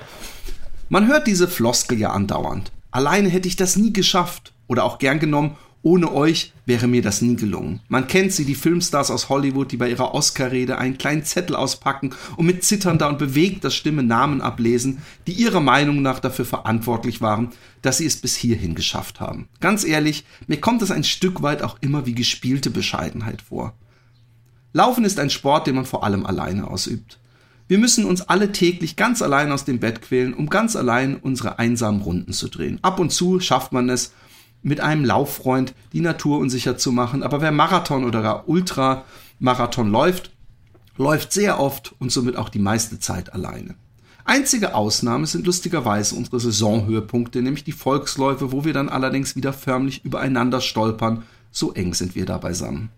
Man hört diese Floskel ja andauernd. Alleine hätte ich das nie geschafft. Oder auch gern genommen, ohne euch wäre mir das nie gelungen. Man kennt sie, die Filmstars aus Hollywood, die bei ihrer Oscar-Rede einen kleinen Zettel auspacken und mit zitternder und bewegter Stimme Namen ablesen, die ihrer Meinung nach dafür verantwortlich waren, dass sie es bis hierhin geschafft haben. Ganz ehrlich, mir kommt es ein Stück weit auch immer wie gespielte Bescheidenheit vor. Laufen ist ein Sport, den man vor allem alleine ausübt. Wir müssen uns alle täglich ganz allein aus dem Bett quälen, um ganz allein unsere einsamen Runden zu drehen. Ab und zu schafft man es, mit einem Lauffreund die Natur unsicher zu machen. Aber wer Marathon oder Ultramarathon läuft, läuft sehr oft und somit auch die meiste Zeit alleine. Einzige Ausnahme sind lustigerweise unsere Saisonhöhepunkte, nämlich die Volksläufe, wo wir dann allerdings wieder förmlich übereinander stolpern, so eng sind wir da beisammen.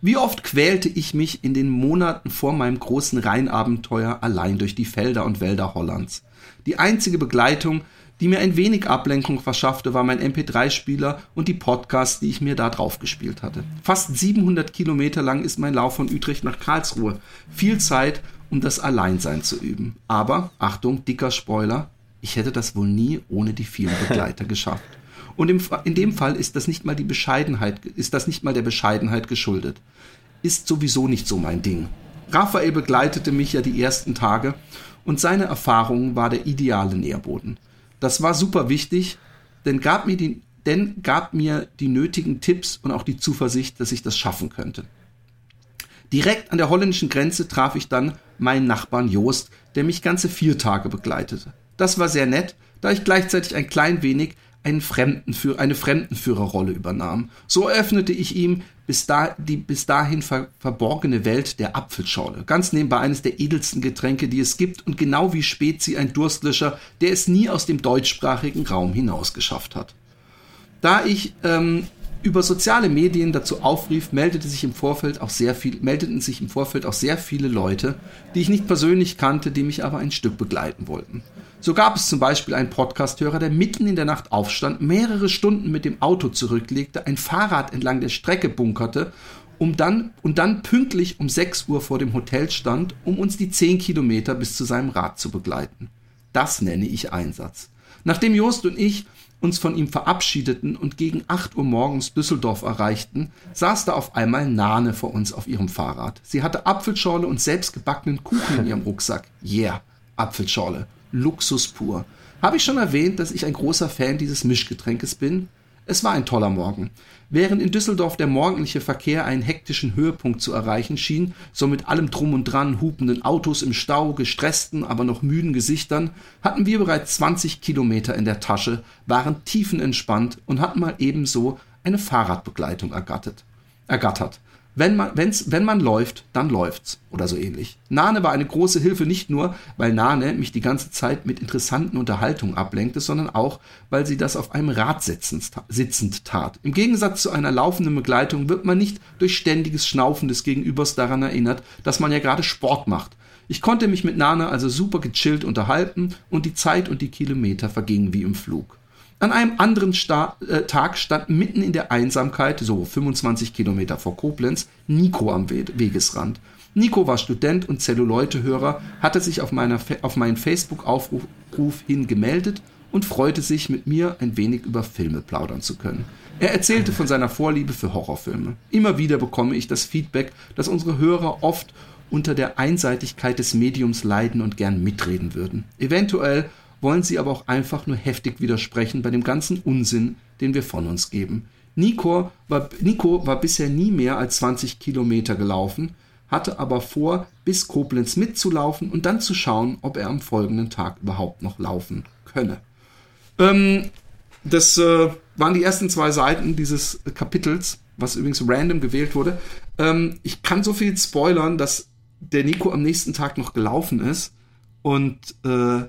Wie oft quälte ich mich in den Monaten vor meinem großen Rheinabenteuer allein durch die Felder und Wälder Hollands. Die einzige Begleitung, die mir ein wenig Ablenkung verschaffte, war mein MP3-Spieler und die Podcasts, die ich mir da drauf gespielt hatte. Fast 700 Kilometer lang ist mein Lauf von Utrecht nach Karlsruhe. Viel Zeit, um das Alleinsein zu üben. Aber, Achtung, dicker Spoiler, ich hätte das wohl nie ohne die vielen *laughs* Begleiter geschafft. Und im, in dem Fall ist das nicht mal die Bescheidenheit, ist das nicht mal der Bescheidenheit geschuldet. Ist sowieso nicht so mein Ding. Raphael begleitete mich ja die ersten Tage und seine Erfahrung war der ideale Nährboden. Das war super wichtig, denn gab mir die, denn gab mir die nötigen Tipps und auch die Zuversicht, dass ich das schaffen könnte. Direkt an der holländischen Grenze traf ich dann meinen Nachbarn Joost, der mich ganze vier Tage begleitete. Das war sehr nett, da ich gleichzeitig ein klein wenig einen Fremdenführer, eine Fremdenführerrolle übernahm. So eröffnete ich ihm bis, da, die bis dahin ver, verborgene Welt der Apfelschorle. Ganz nebenbei eines der edelsten Getränke, die es gibt und genau wie Spezi ein Durstlöscher, der es nie aus dem deutschsprachigen Raum hinaus geschafft hat. Da ich ähm, über soziale Medien dazu aufrief, meldete sich im Vorfeld auch sehr viel, meldeten sich im Vorfeld auch sehr viele Leute, die ich nicht persönlich kannte, die mich aber ein Stück begleiten wollten. So gab es zum Beispiel einen Podcasthörer, der mitten in der Nacht aufstand, mehrere Stunden mit dem Auto zurücklegte, ein Fahrrad entlang der Strecke bunkerte um dann, und dann pünktlich um 6 Uhr vor dem Hotel stand, um uns die 10 Kilometer bis zu seinem Rad zu begleiten. Das nenne ich Einsatz. Nachdem Jost und ich uns von ihm verabschiedeten und gegen 8 Uhr morgens Düsseldorf erreichten, saß da auf einmal Nane vor uns auf ihrem Fahrrad. Sie hatte Apfelschorle und selbstgebackenen Kuchen in ihrem Rucksack. Yeah, Apfelschorle. Luxus pur. Habe ich schon erwähnt, dass ich ein großer Fan dieses Mischgetränkes bin? Es war ein toller Morgen. Während in Düsseldorf der morgendliche Verkehr einen hektischen Höhepunkt zu erreichen schien, so mit allem Drum und Dran, hupenden Autos im Stau, gestressten, aber noch müden Gesichtern, hatten wir bereits 20 Kilometer in der Tasche, waren tiefenentspannt und hatten mal ebenso eine Fahrradbegleitung ergattert. ergattert. Wenn man, wenn's, wenn man läuft, dann läuft's. Oder so ähnlich. Nane war eine große Hilfe nicht nur, weil Nane mich die ganze Zeit mit interessanten Unterhaltungen ablenkte, sondern auch, weil sie das auf einem Rad sitzend, tat. Im Gegensatz zu einer laufenden Begleitung wird man nicht durch ständiges Schnaufen des Gegenübers daran erinnert, dass man ja gerade Sport macht. Ich konnte mich mit Nane also super gechillt unterhalten und die Zeit und die Kilometer vergingen wie im Flug. An einem anderen Sta äh, Tag stand mitten in der Einsamkeit, so 25 Kilometer vor Koblenz, Nico am We Wegesrand. Nico war Student und Zelluleute-Hörer, hatte sich auf, meiner auf meinen Facebook-Aufruf hin gemeldet und freute sich, mit mir ein wenig über Filme plaudern zu können. Er erzählte von seiner Vorliebe für Horrorfilme. Immer wieder bekomme ich das Feedback, dass unsere Hörer oft unter der Einseitigkeit des Mediums leiden und gern mitreden würden. Eventuell wollen sie aber auch einfach nur heftig widersprechen bei dem ganzen Unsinn, den wir von uns geben. Nico war, Nico war bisher nie mehr als 20 Kilometer gelaufen, hatte aber vor, bis Koblenz mitzulaufen und dann zu schauen, ob er am folgenden Tag überhaupt noch laufen könne. Ähm, das äh, waren die ersten zwei Seiten dieses Kapitels, was übrigens random gewählt wurde. Ähm, ich kann so viel spoilern, dass der Nico am nächsten Tag noch gelaufen ist und äh,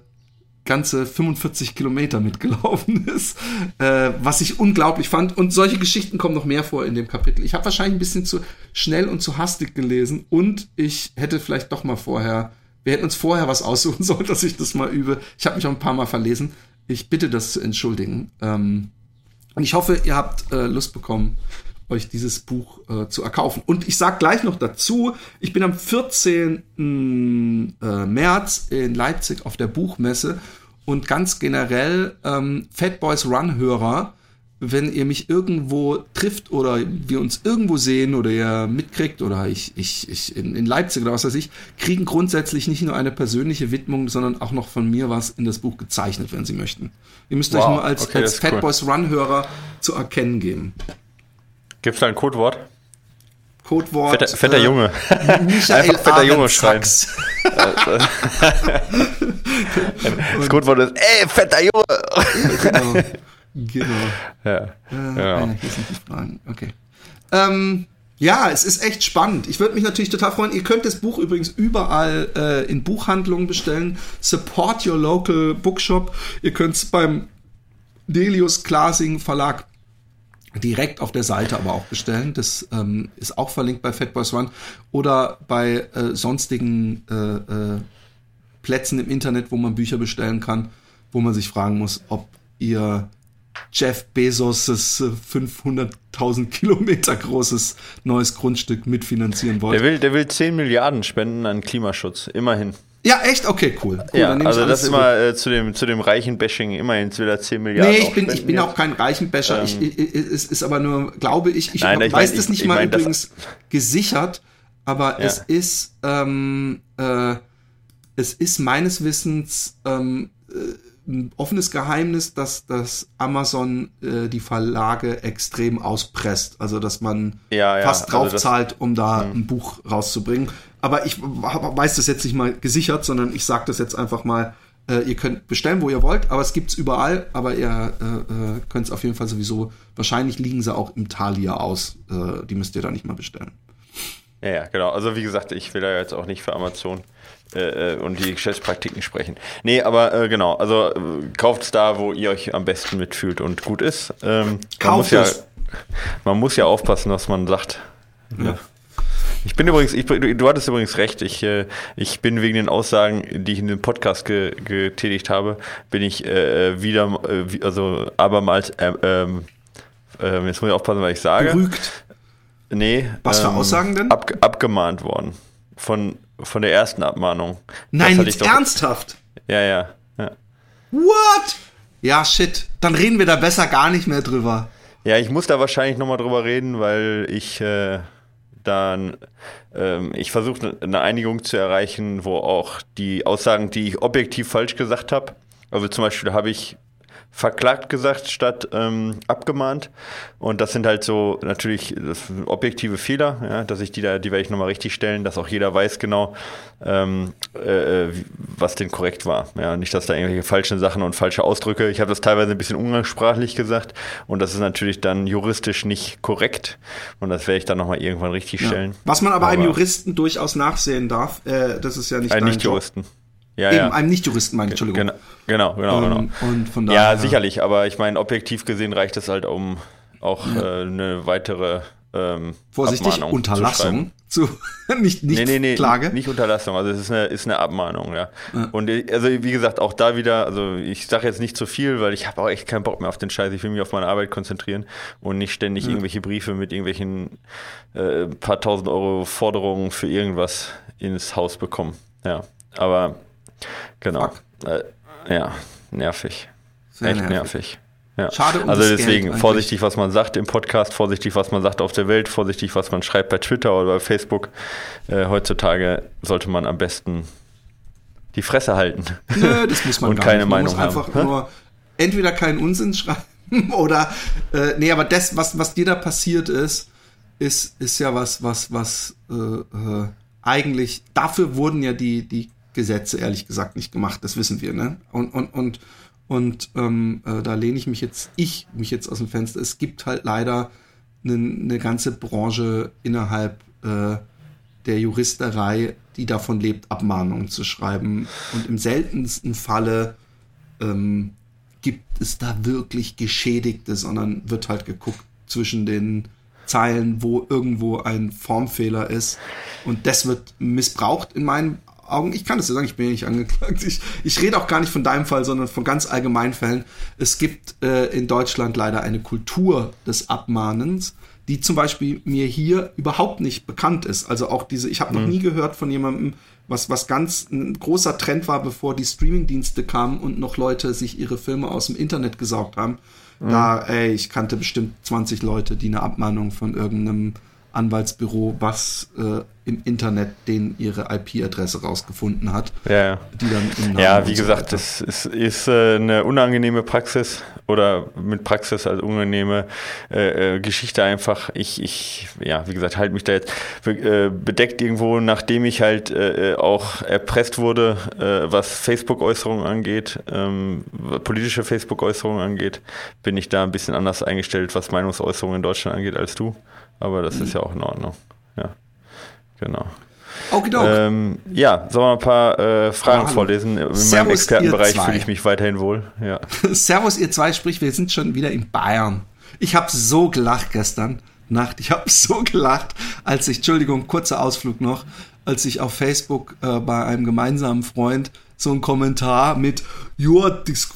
ganze 45 Kilometer mitgelaufen *laughs* ist, äh, was ich unglaublich fand. Und solche Geschichten kommen noch mehr vor in dem Kapitel. Ich habe wahrscheinlich ein bisschen zu schnell und zu hastig gelesen und ich hätte vielleicht doch mal vorher, wir hätten uns vorher was aussuchen *laughs* sollen, dass ich das mal übe. Ich habe mich auch ein paar Mal verlesen. Ich bitte das zu entschuldigen. Ähm, und ich hoffe, ihr habt äh, Lust bekommen, euch dieses Buch äh, zu erkaufen. Und ich sag gleich noch dazu, ich bin am 14. Äh, März in Leipzig auf der Buchmesse und ganz generell ähm, Fat Boys Run Hörer, wenn ihr mich irgendwo trifft oder wir uns irgendwo sehen oder ihr mitkriegt oder ich, ich, ich in, in Leipzig oder was weiß ich, kriegen grundsätzlich nicht nur eine persönliche Widmung, sondern auch noch von mir was in das Buch gezeichnet, wenn sie möchten. Ihr müsst wow, euch nur als, okay, als Fat cool. Run Hörer zu erkennen geben. Gibt es da ein Codewort? Codewort. Fetter, fetter äh, Junge. Michael Einfach fetter Junge schreien. *laughs* das Codewort ist, ey, fetter Junge. genau. Genau. *laughs* Ja. Äh, ja. Okay. Ähm, ja, es ist echt spannend. Ich würde mich natürlich total freuen. Ihr könnt das Buch übrigens überall äh, in Buchhandlungen bestellen. Support your local bookshop. Ihr könnt es beim Delius Glasing Verlag direkt auf der Seite aber auch bestellen. Das ähm, ist auch verlinkt bei Fatboys Run oder bei äh, sonstigen äh, äh, Plätzen im Internet, wo man Bücher bestellen kann, wo man sich fragen muss, ob ihr Jeff Bezos' 500.000 Kilometer großes neues Grundstück mitfinanzieren wollt. Der will, der will 10 Milliarden spenden an Klimaschutz, immerhin. Ja, echt? Okay, cool. cool ja, also das zurück. immer äh, zu, dem, zu dem reichen Bashing, immerhin will er 10 Milliarden. Nee, ich bin, ich bin auch kein reichen Basher. Ähm, ich, ich, es ist aber nur, glaube ich, ich, nein, ich weiß das nicht ich, mal übrigens gesichert, aber ja. es ist, ähm, äh, es ist meines Wissens ähm, äh, ein offenes Geheimnis, dass, dass Amazon äh, die Verlage extrem auspresst. Also, dass man ja, fast drauf also zahlt, um da mh. ein Buch rauszubringen. Aber ich weiß das jetzt nicht mal gesichert, sondern ich sage das jetzt einfach mal. Äh, ihr könnt bestellen, wo ihr wollt, aber es gibt's überall. Aber ihr äh, äh, könnt es auf jeden Fall sowieso. Wahrscheinlich liegen sie auch im Thalia aus. Äh, die müsst ihr da nicht mal bestellen. Ja, ja, genau. Also wie gesagt, ich will da jetzt auch nicht für Amazon äh, äh und die Geschäftspraktiken sprechen. Nee, aber äh, genau, also äh, kauft es da, wo ihr euch am besten mitfühlt und gut ist. Ähm, kauft man es! Ja, man muss ja aufpassen, was man sagt. Ja. Ich bin übrigens, ich, du hattest übrigens recht, ich, äh, ich bin wegen den Aussagen, die ich in dem Podcast ge, getätigt habe, bin ich äh, wieder, äh, also abermals, äh, ähm, äh, jetzt muss ich aufpassen, was ich sage. Berügt. Nee. Was für ähm, Aussagen denn? Ab, abgemahnt worden. Von, von der ersten Abmahnung. Nein, jetzt doch, ernsthaft? Ja, ja, ja. What? Ja, shit. Dann reden wir da besser gar nicht mehr drüber. Ja, ich muss da wahrscheinlich nochmal drüber reden, weil ich äh, dann, ähm, ich versuche eine Einigung zu erreichen, wo auch die Aussagen, die ich objektiv falsch gesagt habe, also zum Beispiel habe ich verklagt gesagt statt ähm, abgemahnt. Und das sind halt so natürlich objektive Fehler, ja, dass ich die da, die werde ich nochmal richtig stellen, dass auch jeder weiß genau, ähm, äh, äh was denn korrekt war. Ja, nicht, dass da irgendwelche falschen Sachen und falsche Ausdrücke. Ich habe das teilweise ein bisschen umgangssprachlich gesagt und das ist natürlich dann juristisch nicht korrekt. Und das werde ich dann nochmal irgendwann richtig stellen. Ja. Was man aber, aber, einem Juristen durchaus nachsehen darf, äh, das ist ja nicht ein Nicht-Juristen. Ja, Eben, ja. einem Nicht-Juristen meine Entschuldigung. Genau, genau, genau. genau. Ähm, und von daher, ja, sicherlich, aber ich meine, objektiv gesehen reicht es halt, um auch ja. äh, eine weitere ähm, Vorsichtig, Abmahnung Unterlassung zu, *laughs* zu nicht, nicht nee, nee, nee, Klage. Nicht Unterlassung, also es ist eine, ist eine Abmahnung, ja. ja. Und also wie gesagt, auch da wieder, also ich sage jetzt nicht zu viel, weil ich habe auch echt keinen Bock mehr auf den Scheiß. Ich will mich auf meine Arbeit konzentrieren und nicht ständig ja. irgendwelche Briefe mit irgendwelchen äh, paar tausend Euro Forderungen für irgendwas ins Haus bekommen. Ja, aber Genau. Äh, ja, nervig. Sehr Echt nervig. nervig. Ja. Schade um Also deswegen, vorsichtig, was man sagt im Podcast, vorsichtig, was man sagt auf der Welt, vorsichtig, was man schreibt bei Twitter oder bei Facebook. Äh, heutzutage sollte man am besten die Fresse halten. Nö, das muss *laughs* man Und keine nicht. Man Meinung muss einfach haben. nur entweder keinen Unsinn schreiben *laughs* oder äh, nee, aber das, was, was dir da passiert ist, ist, ist ja was, was, was äh, äh, eigentlich, dafür wurden ja die, die Gesetze ehrlich gesagt nicht gemacht, das wissen wir, ne? Und, und, und, und ähm, äh, da lehne ich mich jetzt, ich mich jetzt aus dem Fenster. Es gibt halt leider eine, eine ganze Branche innerhalb äh, der Juristerei, die davon lebt, Abmahnungen zu schreiben. Und im seltensten Falle ähm, gibt es da wirklich Geschädigte, sondern wird halt geguckt zwischen den Zeilen, wo irgendwo ein Formfehler ist. Und das wird missbraucht in meinen Augen, ich kann das ja sagen, ich bin ja nicht angeklagt. Ich, ich rede auch gar nicht von deinem Fall, sondern von ganz allgemeinen Fällen. Es gibt äh, in Deutschland leider eine Kultur des Abmahnens, die zum Beispiel mir hier überhaupt nicht bekannt ist. Also auch diese, ich habe noch mhm. nie gehört von jemandem, was, was ganz ein großer Trend war, bevor die Streamingdienste kamen und noch Leute sich ihre Filme aus dem Internet gesaugt haben. Mhm. Da, ey, ich kannte bestimmt 20 Leute, die eine Abmahnung von irgendeinem Anwaltsbüro, was äh, im Internet den ihre IP-Adresse rausgefunden hat. Ja, die dann im Namen ja wie gesagt, das ist, ist äh, eine unangenehme Praxis oder mit Praxis als unangenehme äh, äh, Geschichte einfach. Ich, ich, ja, wie gesagt, halte mich da jetzt äh, bedeckt irgendwo, nachdem ich halt äh, auch erpresst wurde, was Facebook-Äußerungen angeht, ähm, politische Facebook-Äußerungen angeht, bin ich da ein bisschen anders eingestellt, was Meinungsäußerungen in Deutschland angeht, als du. Aber das ist ja auch in Ordnung. Ja, genau. Ähm, ja, sollen wir ein paar äh, Fragen oh, vorlesen? In Servus, meinem Expertenbereich fühle ich mich weiterhin wohl. Ja. *laughs* Servus, ihr zwei, sprich, wir sind schon wieder in Bayern. Ich habe so gelacht gestern Nacht. Ich habe so gelacht, als ich, Entschuldigung, kurzer Ausflug noch, als ich auf Facebook äh, bei einem gemeinsamen Freund so einen Kommentar mit, ja, das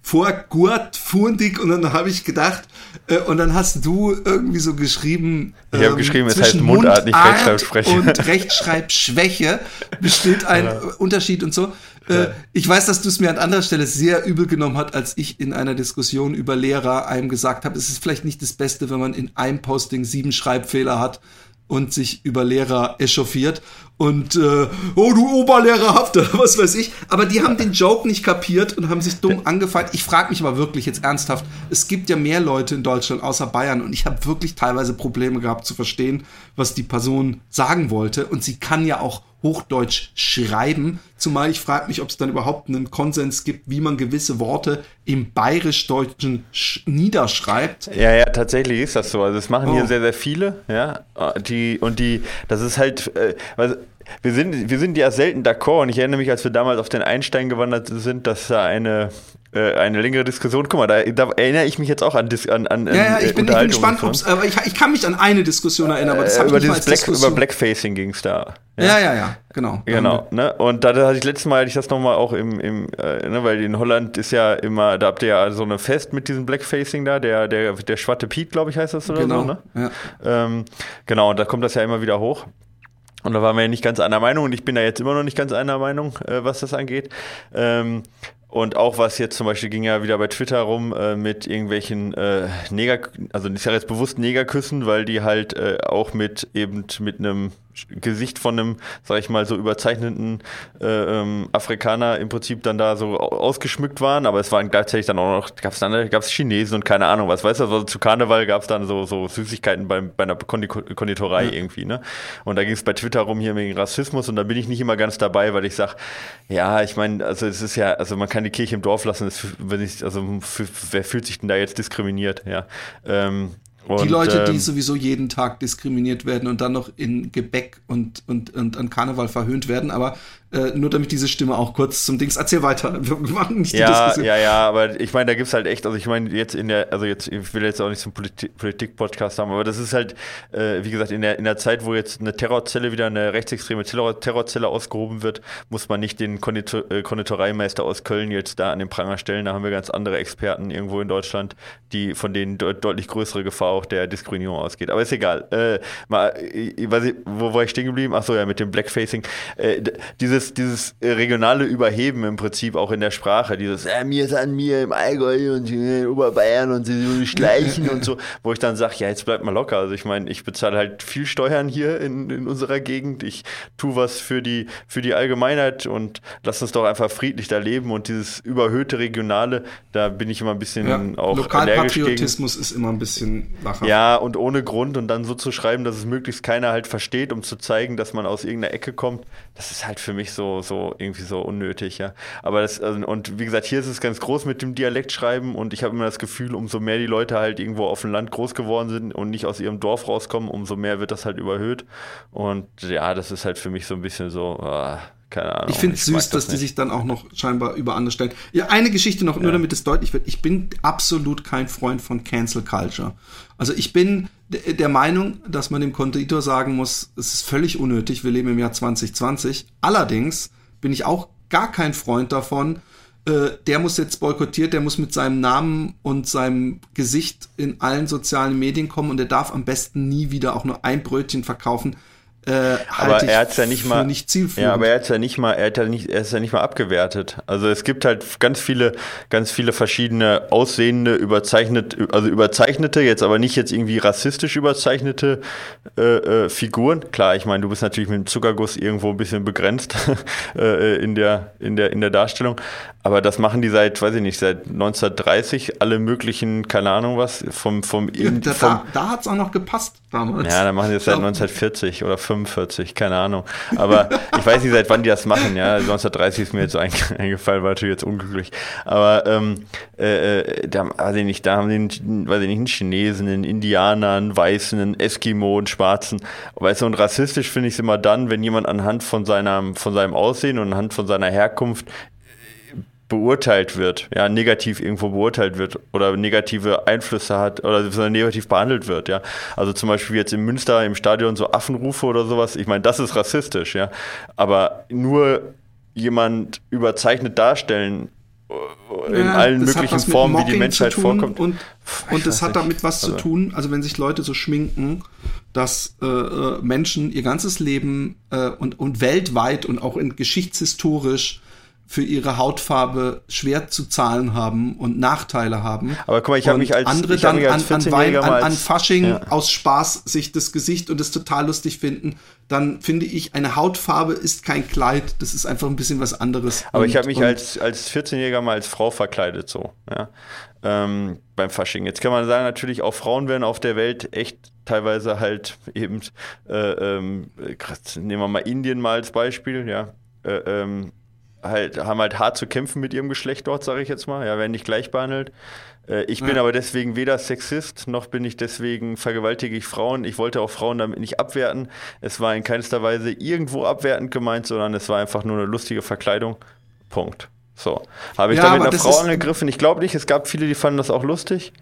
vor gut fundig und dann habe ich gedacht, äh, und dann hast du irgendwie so geschrieben, ich habe ähm, geschrieben, es heißt Mundart, nicht Rechtschreibschwäche. Und Rechtschreibschwäche *laughs* besteht ein ja. Unterschied und so. Äh, ich weiß, dass du es mir an anderer Stelle sehr übel genommen hast, als ich in einer Diskussion über Lehrer einem gesagt habe, es ist vielleicht nicht das Beste, wenn man in einem Posting sieben Schreibfehler hat und sich über Lehrer echauffiert. Und äh, oh du Oberlehrerhafte, *laughs* was weiß ich. Aber die haben den Joke nicht kapiert und haben sich dumm angefeindet. Ich frage mich aber wirklich jetzt ernsthaft, es gibt ja mehr Leute in Deutschland außer Bayern und ich habe wirklich teilweise Probleme gehabt zu verstehen, was die Person sagen wollte. Und sie kann ja auch Hochdeutsch schreiben. Zumal ich frage mich, ob es dann überhaupt einen Konsens gibt, wie man gewisse Worte im Bayerisch-Deutschen niederschreibt. Ja, ja, tatsächlich ist das so. Also das machen oh. hier sehr, sehr viele, ja. Die, und die, das ist halt, äh, wir sind, wir sind ja selten d'accord und ich erinnere mich, als wir damals auf den Einstein gewandert sind, dass da eine, äh, eine längere Diskussion, guck mal, da, da, erinnere ich mich jetzt auch an an, an Ja, ja, ich bin, ich bin gespannt, ob's, aber ich, ich kann mich an eine Diskussion erinnern, aber das äh, habe ich nicht Black, Über Blackfacing ging es da. Ja, ja, ja, ja genau. Genau, ne? Und da hatte ich letztes Mal, hatte ich das nochmal auch im, im äh, ne, weil in Holland ist ja immer, da habt ihr ja so eine Fest mit diesem Blackfacing da, der, der, der Schwatte Piet, glaube ich, heißt das oder genau, so, ne? Ja. Ähm, genau, und da kommt das ja immer wieder hoch. Und da waren wir ja nicht ganz einer Meinung und ich bin da jetzt immer noch nicht ganz einer Meinung, äh, was das angeht. Ähm, und auch was jetzt zum Beispiel ging ja wieder bei Twitter rum äh, mit irgendwelchen äh, Neger, also ich sage jetzt bewusst Negerküssen, weil die halt äh, auch mit eben mit einem Gesicht von einem, sag ich mal, so überzeichneten äh, ähm, Afrikaner im Prinzip dann da so ausgeschmückt waren, aber es waren gleichzeitig dann auch noch, gab es dann gab's Chinesen und keine Ahnung was, weißt du, also zu Karneval gab es dann so, so Süßigkeiten bei, bei einer Konditorei ja. irgendwie, ne? Und da ging es bei Twitter rum hier wegen Rassismus und da bin ich nicht immer ganz dabei, weil ich sag, ja, ich meine, also es ist ja, also man kann die Kirche im Dorf lassen, das, wenn ich, also für, wer fühlt sich denn da jetzt diskriminiert, ja? Ähm, und, die Leute, die ähm, sowieso jeden Tag diskriminiert werden und dann noch in Gebäck und, und, und an Karneval verhöhnt werden. Aber äh, nur damit diese Stimme auch kurz zum Dings. Erzähl weiter. *laughs* Wir machen nicht die ja, Diskussion. Ja, ja, aber ich meine, da gibt es halt echt, also ich meine, jetzt in der, also jetzt, ich will jetzt auch nicht so einen Politik-Podcast haben, aber das ist halt, äh, wie gesagt, in der, in der Zeit, wo jetzt eine Terrorzelle wieder eine rechtsextreme Terror Terrorzelle ausgehoben wird, muss man nicht den Konditor äh, Konditoreimeister aus Köln jetzt da an den Pranger stellen. Da haben wir ganz andere Experten irgendwo in Deutschland, die von denen de deutlich größere Gefahr auch der Diskriminierung ausgeht. Aber ist egal. Äh, mal, ich nicht, wo war ich stehen geblieben? Achso, ja, mit dem Blackfacing. Äh, dieses dieses, dieses regionale Überheben im Prinzip auch in der Sprache, dieses äh, mir ist an mir im Allgäu und in Oberbayern und sie schleichen und so, *laughs* wo ich dann sage, ja, jetzt bleibt mal locker. Also ich meine, ich bezahle halt viel Steuern hier in, in unserer Gegend. Ich tue was für die, für die Allgemeinheit und lass uns doch einfach friedlich da leben und dieses überhöhte Regionale, da bin ich immer ein bisschen ja, auch Lokalpatriotismus ist immer ein bisschen lacher. Ja, und ohne Grund und dann so zu schreiben, dass es möglichst keiner halt versteht, um zu zeigen, dass man aus irgendeiner Ecke kommt, das ist halt für mich so, so irgendwie so unnötig, ja. Aber das, also, und wie gesagt, hier ist es ganz groß mit dem Dialektschreiben und ich habe immer das Gefühl, umso mehr die Leute halt irgendwo auf dem Land groß geworden sind und nicht aus ihrem Dorf rauskommen, umso mehr wird das halt überhöht. Und ja, das ist halt für mich so ein bisschen so, ah, keine Ahnung. Ich finde es süß, das dass nicht. die sich dann auch noch scheinbar über andere stellen. Ja, eine Geschichte noch, ja. nur damit es deutlich wird. Ich bin absolut kein Freund von Cancel Culture. Also ich bin der Meinung, dass man dem Konditor sagen muss, es ist völlig unnötig, wir leben im Jahr 2020. Allerdings bin ich auch gar kein Freund davon, äh, der muss jetzt boykottiert, der muss mit seinem Namen und seinem Gesicht in allen sozialen Medien kommen und der darf am besten nie wieder auch nur ein Brötchen verkaufen. Äh, aber er hat ja nicht mal nicht ja, aber er hat ja nicht mal er hat ja nicht er ist ja nicht mal abgewertet. Also es gibt halt ganz viele ganz viele verschiedene aussehende überzeichnet also überzeichnete jetzt aber nicht jetzt irgendwie rassistisch überzeichnete äh, äh, Figuren. Klar, ich meine, du bist natürlich mit dem Zuckerguss irgendwo ein bisschen begrenzt *laughs* äh, in der in der in der Darstellung, aber das machen die seit weiß ich nicht seit 1930 alle möglichen keine Ahnung was vom vom, ja, da, vom da, da hat's auch noch gepasst damals. Ja, da machen die das seit 1940 oder 45, keine Ahnung. Aber ich weiß nicht, seit wann die das machen, ja. 1930 ist mir jetzt *laughs* eingefallen, war natürlich jetzt unglücklich. Aber ähm, äh, äh, da, weiß ich nicht, da haben die, weiß ich nicht, einen Chinesen, einen Indianer, einen Weißen, einen Eskimo, einen Schwarzen. Weißt du, und rassistisch finde ich es immer dann, wenn jemand anhand von seinem, von seinem Aussehen und anhand von seiner Herkunft beurteilt wird, ja, negativ irgendwo beurteilt wird oder negative Einflüsse hat oder negativ behandelt wird, ja. Also zum Beispiel jetzt in Münster im Stadion so Affenrufe oder sowas, ich meine, das ist rassistisch, ja. Aber nur jemand überzeichnet darstellen äh, in ja, allen möglichen Formen, wie die Menschheit vorkommt. Und, und das hat damit was also. zu tun, also wenn sich Leute so schminken, dass äh, äh, Menschen ihr ganzes Leben äh, und, und weltweit und auch in geschichtshistorisch für ihre Hautfarbe schwer zu zahlen haben und Nachteile haben. Aber guck mal, ich habe mich als andere dann mich als an, an, Wein, 14-Jähriger an, an Fasching Ja. aus Spaß sich das Gesicht und es total lustig finden, dann finde ich, eine Hautfarbe ist kein Kleid, das ist einfach ein bisschen was anderes. Aber Und- ich habe mich als, als 14-Jähriger mal als Frau verkleidet, so, ja. Ähm, beim Fasching. Jetzt kann man sagen, natürlich auch Frauen werden auf der Welt echt teilweise halt eben, äh, ähm, äh, nehmen wir mal Indien mal als Beispiel, ja. Äh, ähm, halt, haben halt hart zu kämpfen mit ihrem Geschlecht dort, sage ich jetzt mal, ja, werden nicht gleich behandelt. Äh, ich bin Ja. aber deswegen weder Sexist, noch bin ich deswegen vergewaltige ich Frauen. Ich wollte auch Frauen damit nicht abwerten. Es war in keinster Weise irgendwo abwertend gemeint, sondern es war einfach nur eine lustige Verkleidung. Punkt. So. Habe ich Ja, damit eine Frau angegriffen? Ich glaube nicht. Es gab viele, die fanden das auch lustig.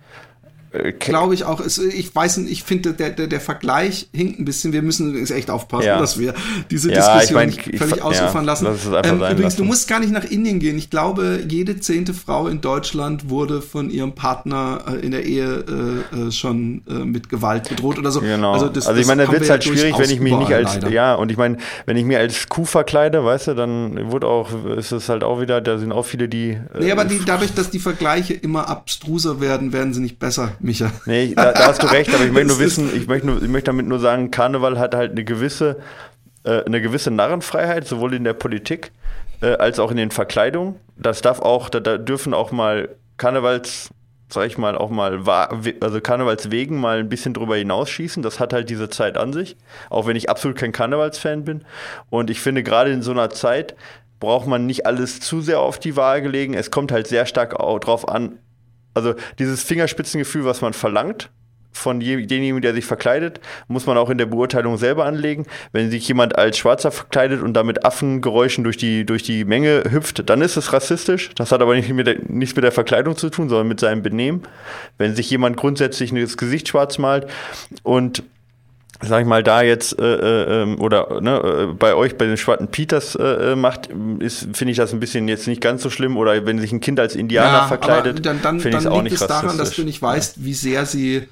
Äh, Glaube ich auch. Es, ich weiß nicht, ich finde, der, der, der Vergleich hinkt ein bisschen. Wir müssen übrigens echt aufpassen, Ja. dass wir diese Ja, Diskussion ich mein, nicht ich- völlig ja, ausufern lassen. lass Ähm, übrigens, du lassen. musst gar nicht nach Indien gehen. Ich glaube, jede zehnte Frau in Deutschland wurde von ihrem Partner äh, in der Ehe äh, äh, schon äh, mit Gewalt bedroht oder so. Genau. Also, das- ich das meine, da wird es halt schwierig, wenn ich mich nicht als, leider. ja, und ich meine, wenn ich mir als Kuh verkleide, weißt du, dann wird auch, ist es halt auch wieder, da sind auch viele, die. äh, Nee, aber die, dadurch, dass die Vergleiche immer abstruser werden, werden sie nicht besser, Micha. Nee, da, da hast du *laughs* recht, aber ich möchte nur wissen, ich möchte, nur, ich möchte damit nur sagen, Karneval hat halt eine gewisse, äh, eine gewisse Narrenfreiheit, sowohl in der Politik äh, als auch in den Verkleidungen. Das darf auch, da, da dürfen auch mal Karnevals, sag ich mal, auch mal, also Karnevalswegen mal ein bisschen drüber hinausschießen. Das hat halt diese Zeit an sich, auch wenn ich absolut kein Karnevalsfan bin. Und ich finde, gerade in so einer Zeit braucht man nicht alles zu sehr auf die Waage legen. Es kommt halt sehr stark auch drauf an, also dieses Fingerspitzengefühl, was man verlangt von je- demjenigen, der sich verkleidet, muss man auch in der Beurteilung selber anlegen. Wenn sich jemand als Schwarzer verkleidet und damit Affengeräuschen durch die, durch die Menge hüpft, dann ist es rassistisch. Das hat aber nicht mit, der, nichts mit der Verkleidung zu tun, sondern mit seinem Benehmen. Wenn sich jemand grundsätzlich das Gesicht schwarz malt und sag ich mal, da jetzt äh, äh, ähm, oder ne, äh, bei euch bei den Schwarzen Peters äh, äh, macht, ist finde ich das ein bisschen jetzt nicht ganz so schlimm. Oder wenn sich ein Kind als Indianer verkleidet, aber dann, dann, finde ich dann es auch liegt nicht es daran, dass du nicht weißt, wie sehr sie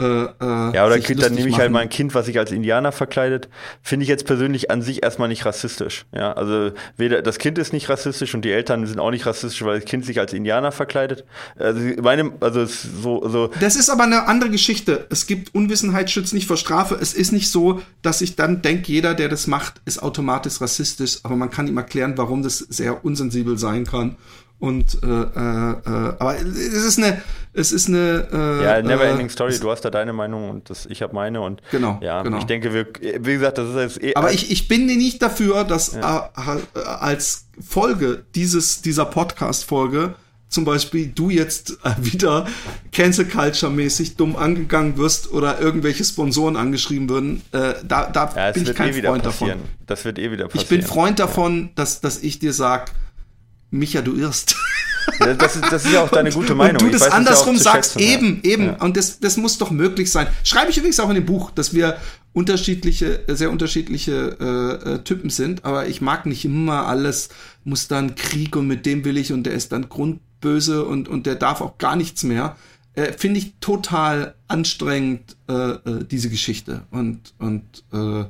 äh, äh, Ja, oder Kind, dann nehme ich halt machen. mal ein Kind, was sich als Indianer verkleidet. Finde ich jetzt persönlich an sich erstmal nicht rassistisch. Ja, also weder das Kind ist nicht rassistisch und die Eltern sind auch nicht rassistisch, weil das Kind sich als Indianer verkleidet. Also meine, also so, so Das ist aber eine andere Geschichte. Es gibt Unwissenheit schützt nicht vor Strafe. Es ist nicht so, dass ich dann denke, jeder, der das macht, ist automatisch rassistisch. Aber man kann ihm erklären, warum das sehr unsensibel sein kann. Und äh, äh, äh, aber es ist eine, es ist eine. Äh, ja, never äh, ending story. Du hast da deine Meinung und das, ich habe meine und Genau, ja, genau. ich denke, wir, wie gesagt, das ist jetzt eh, Aber ich, ich bin nicht dafür, dass äh, äh, als Folge dieses, dieser Podcast-Folge zum Beispiel du jetzt äh, *laughs* wieder Cancel Culture-mäßig dumm angegangen wirst oder irgendwelche Sponsoren angeschrieben würden. Äh, da da ja, bin ich kein eh Freund davon. Das wird eh wieder passieren. Ich bin Freund davon, dass, dass ich dir sag, Micha, du irrst. Ja, das, ist, das ist ja auch deine gute Meinung. Und du das weiß ja andersrum auch zu sagst, schätzen, ja. eben, eben. Ja. Und das, das muss doch möglich sein. Schreibe ich übrigens auch in dem Buch, dass wir unterschiedliche, äh, sehr unterschiedliche äh, äh, Typen sind, aber ich mag nicht immer alles, muss dann Krieg und mit dem will ich und der ist dann grundböse und, und der darf auch gar nichts mehr. Äh, Finde ich total anstrengend, äh, äh, diese Geschichte. Und, und äh,